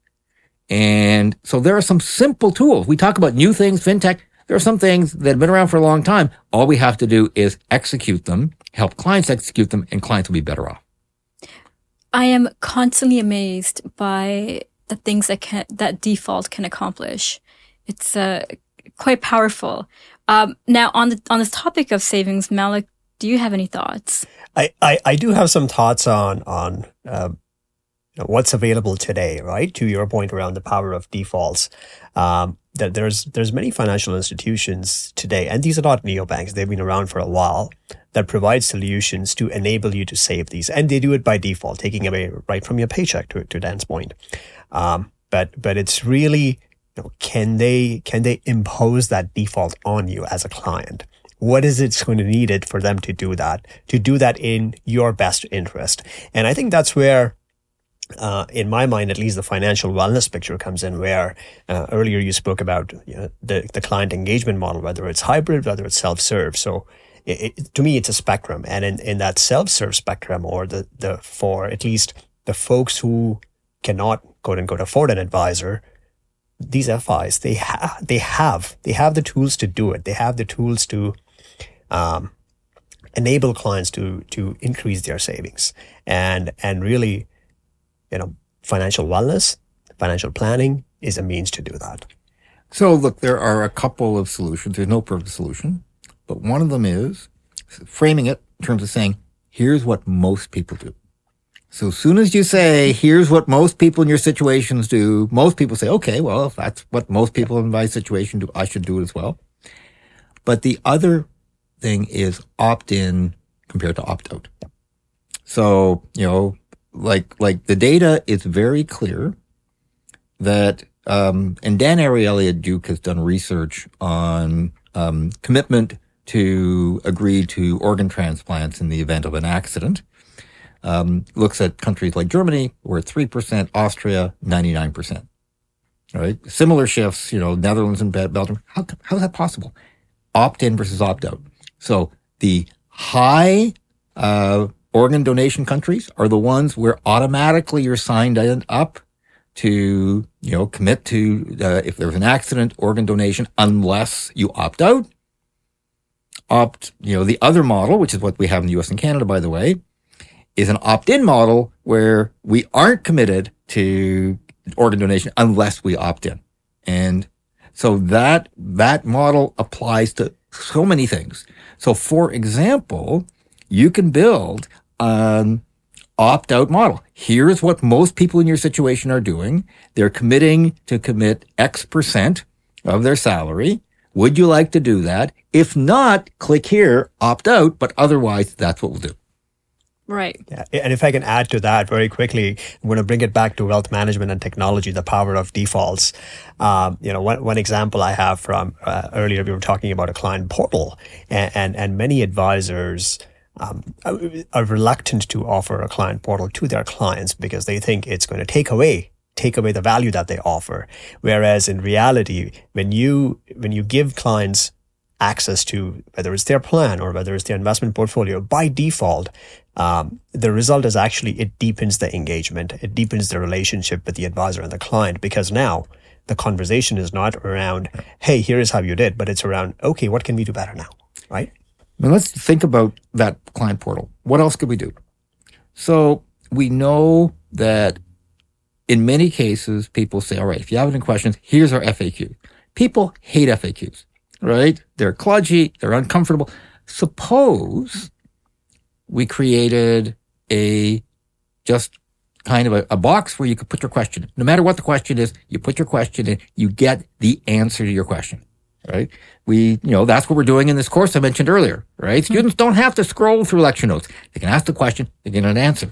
And so there are some simple tools. We talk about new things, fintech. There are some things that have been around for a long time. All we have to do is execute them, help clients execute them, and clients will be better off. I am constantly amazed by the things that can, that default can accomplish. It's uh, quite powerful. Um, now, on the on this topic of savings, Malik, do you have any thoughts? I, I, I do have some thoughts on on uh, what's available today. Right to your point around the power of defaults. Um, that there's there's many financial institutions today, and these are not neobanks. They've been around for a while that provide solutions to enable you to save these, and they do it by default, taking away right from your paycheck. To to Dan's point, um, but but it's really know, can they can they impose that default on you as a client? What is it going to need it for them to do that? To do that in your best interest, and I think that's where. Uh, in my mind, at least the financial wellness picture comes in where uh, earlier you spoke about you know, the, the client engagement model, whether it's hybrid, whether it's self-serve. So it, it, to me, it's a spectrum. And in, in that self-serve spectrum or the, the, for at least the folks who cannot quote unquote afford an advisor, these FIs, they have, they have, they have the tools to do it. They have the tools to, um, enable clients to, to increase their savings and, and really, you know, financial wellness, financial planning is a means to do that. So look, there are a couple of solutions. There's no perfect solution, but one of them is framing it in terms of saying, here's what most people do. So as soon as you say, here's what most people in your situations do, most people say, okay, well, if that's what most people in my situation do, I should do it as well. But the other thing is opt in compared to opt out. So, you know, like, like the data is very clear that, um, and Dan Ariely at Duke has done research on, um, commitment to agree to organ transplants in the event of an accident um, looks at countries like Germany, where 3%, Austria, 99%. Right? Similar shifts, you know, Netherlands and Belgium. How, how is that possible? Opt in versus opt out. So the high, uh, organ donation countries are the ones where automatically you're signed up to, you know, commit to, uh, if there's an accident, organ donation, unless you opt out. Opt, you know, the other model, which is what we have in the US and Canada, by the way, is an opt-in model where we aren't committed to organ donation unless we opt in. And so that, that model applies to so many things. So for example, you can build an opt-out model. Here's what most people in your situation are doing. They're committing to commit X percent of their salary Would you like to do that? If not, click here, opt out, but otherwise, that's what we'll do. Right. Yeah. And if I can add to that very quickly, I'm going to bring it back to wealth management and technology, the power of defaults. Um, you know, one, one example I have from uh, earlier, we were talking about a client portal and, and, and many advisors, um, are reluctant to offer a client portal to their clients because they think it's going to take away take away the value that they offer. Whereas in reality, when you when you give clients access to whether it's their plan or whether it's their investment portfolio, by default, um, the result is actually it deepens the engagement. It deepens the relationship with the advisor and the client because now the conversation is not around, hey, here is how you did, but it's around, okay, what can we do better now? Right? Now let's think about that client portal. What else could we do? So we know that in many cases, people say, all right, if you have any questions, here's our FAQ. People hate FAQs, right? They're kludgy. They're uncomfortable. Suppose we created a just kind of a, a, box where you could put your question. No matter what the question is, you put your question in, you get the answer to your question right? We, you know, that's what we're doing in this course I mentioned earlier, right? Mm-hmm. Students don't have to scroll through lecture notes. They can ask the question, they get an answer.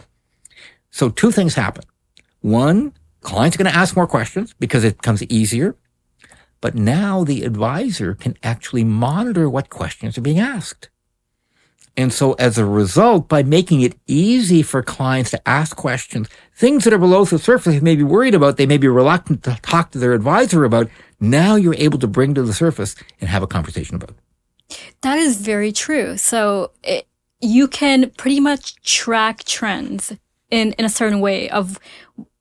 So two things happen. One, clients are going to ask more questions because it becomes easier. But now the advisor can actually monitor what questions are being asked. And so as a result, by making it easy for clients to ask questions, things that are below the surface they may be worried about, they may be reluctant to talk to their advisor about, now you're able to bring to the surface and have a conversation about. That is very true. So it, you can pretty much track trends in, in a certain way of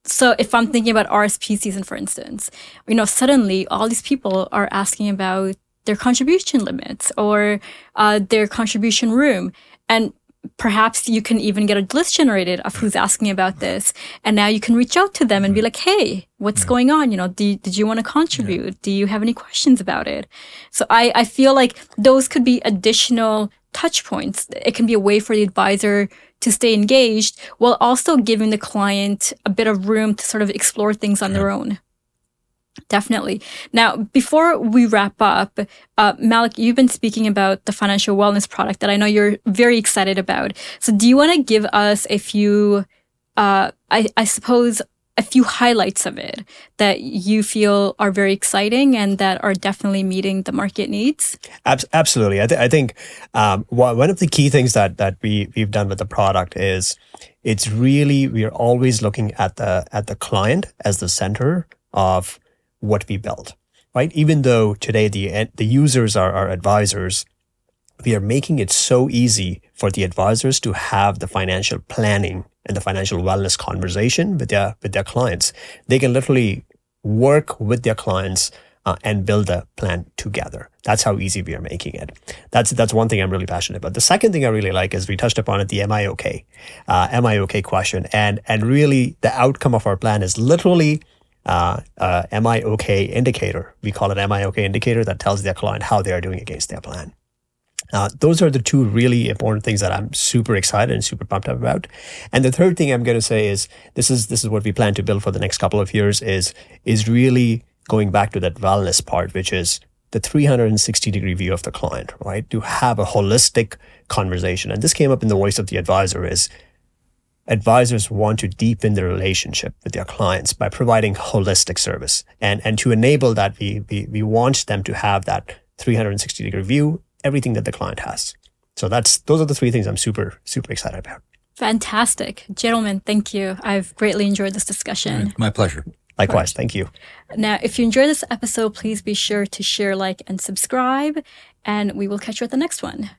so if I'm thinking about RSP season, for instance, you know, suddenly all these people are asking about their contribution limits or uh, their contribution room. And perhaps you can even get a list generated of who's asking about this. And now you can reach out to them and be like, Hey, what's yeah. going on? You know, do, did you want to contribute? Yeah. Do you have any questions about it? So I, I feel like those could be additional touch points. It can be a way for the advisor to stay engaged while also giving the client a bit of room to sort of explore things on their own. Definitely. Now, before we wrap up, uh, Malik, you've been speaking about the financial wellness product that I know you're very excited about. So, do you want to give us a few, uh, I, I suppose, a few highlights of it that you feel are very exciting and that are definitely meeting the market needs? Absolutely. I, th- I think um, one of the key things that that we we've done with the product is it's really we are always looking at the at the client as the center of what we build, right? Even though today the, the users are our advisors, we are making it so easy for the advisors to have the financial planning and the financial wellness conversation with their, with their clients. They can literally work with their clients uh, and build a plan together. That's how easy we are making it. That's that's one thing I'm really passionate about. The second thing I really like is we touched upon it, the "Am I okay?" Uh, "Am I okay?" question, and and really the outcome of our plan is literally uh, uh, okay indicator. We call it okay indicator that tells their client how they are doing against their plan. Uh, those are the two really important things that I'm super excited and super pumped up about. And the third thing I'm going to say is this is this is what we plan to build for the next couple of years is is really going back to that wellness part, which is the 360 degree view of the client, right? To have a holistic conversation. And this came up in the voice of the advisor is advisors want to deepen the relationship with their clients by providing holistic service. And, and to enable that, we, we, we want them to have that 360 degree view, everything that the client has. So that's, those are the three things I'm super, super excited about. Fantastic. Gentlemen, thank you. I've greatly enjoyed this discussion. My pleasure. Likewise. Thank you. Now, if you enjoyed this episode, please be sure to share, like, and subscribe, and we will catch you at the next one.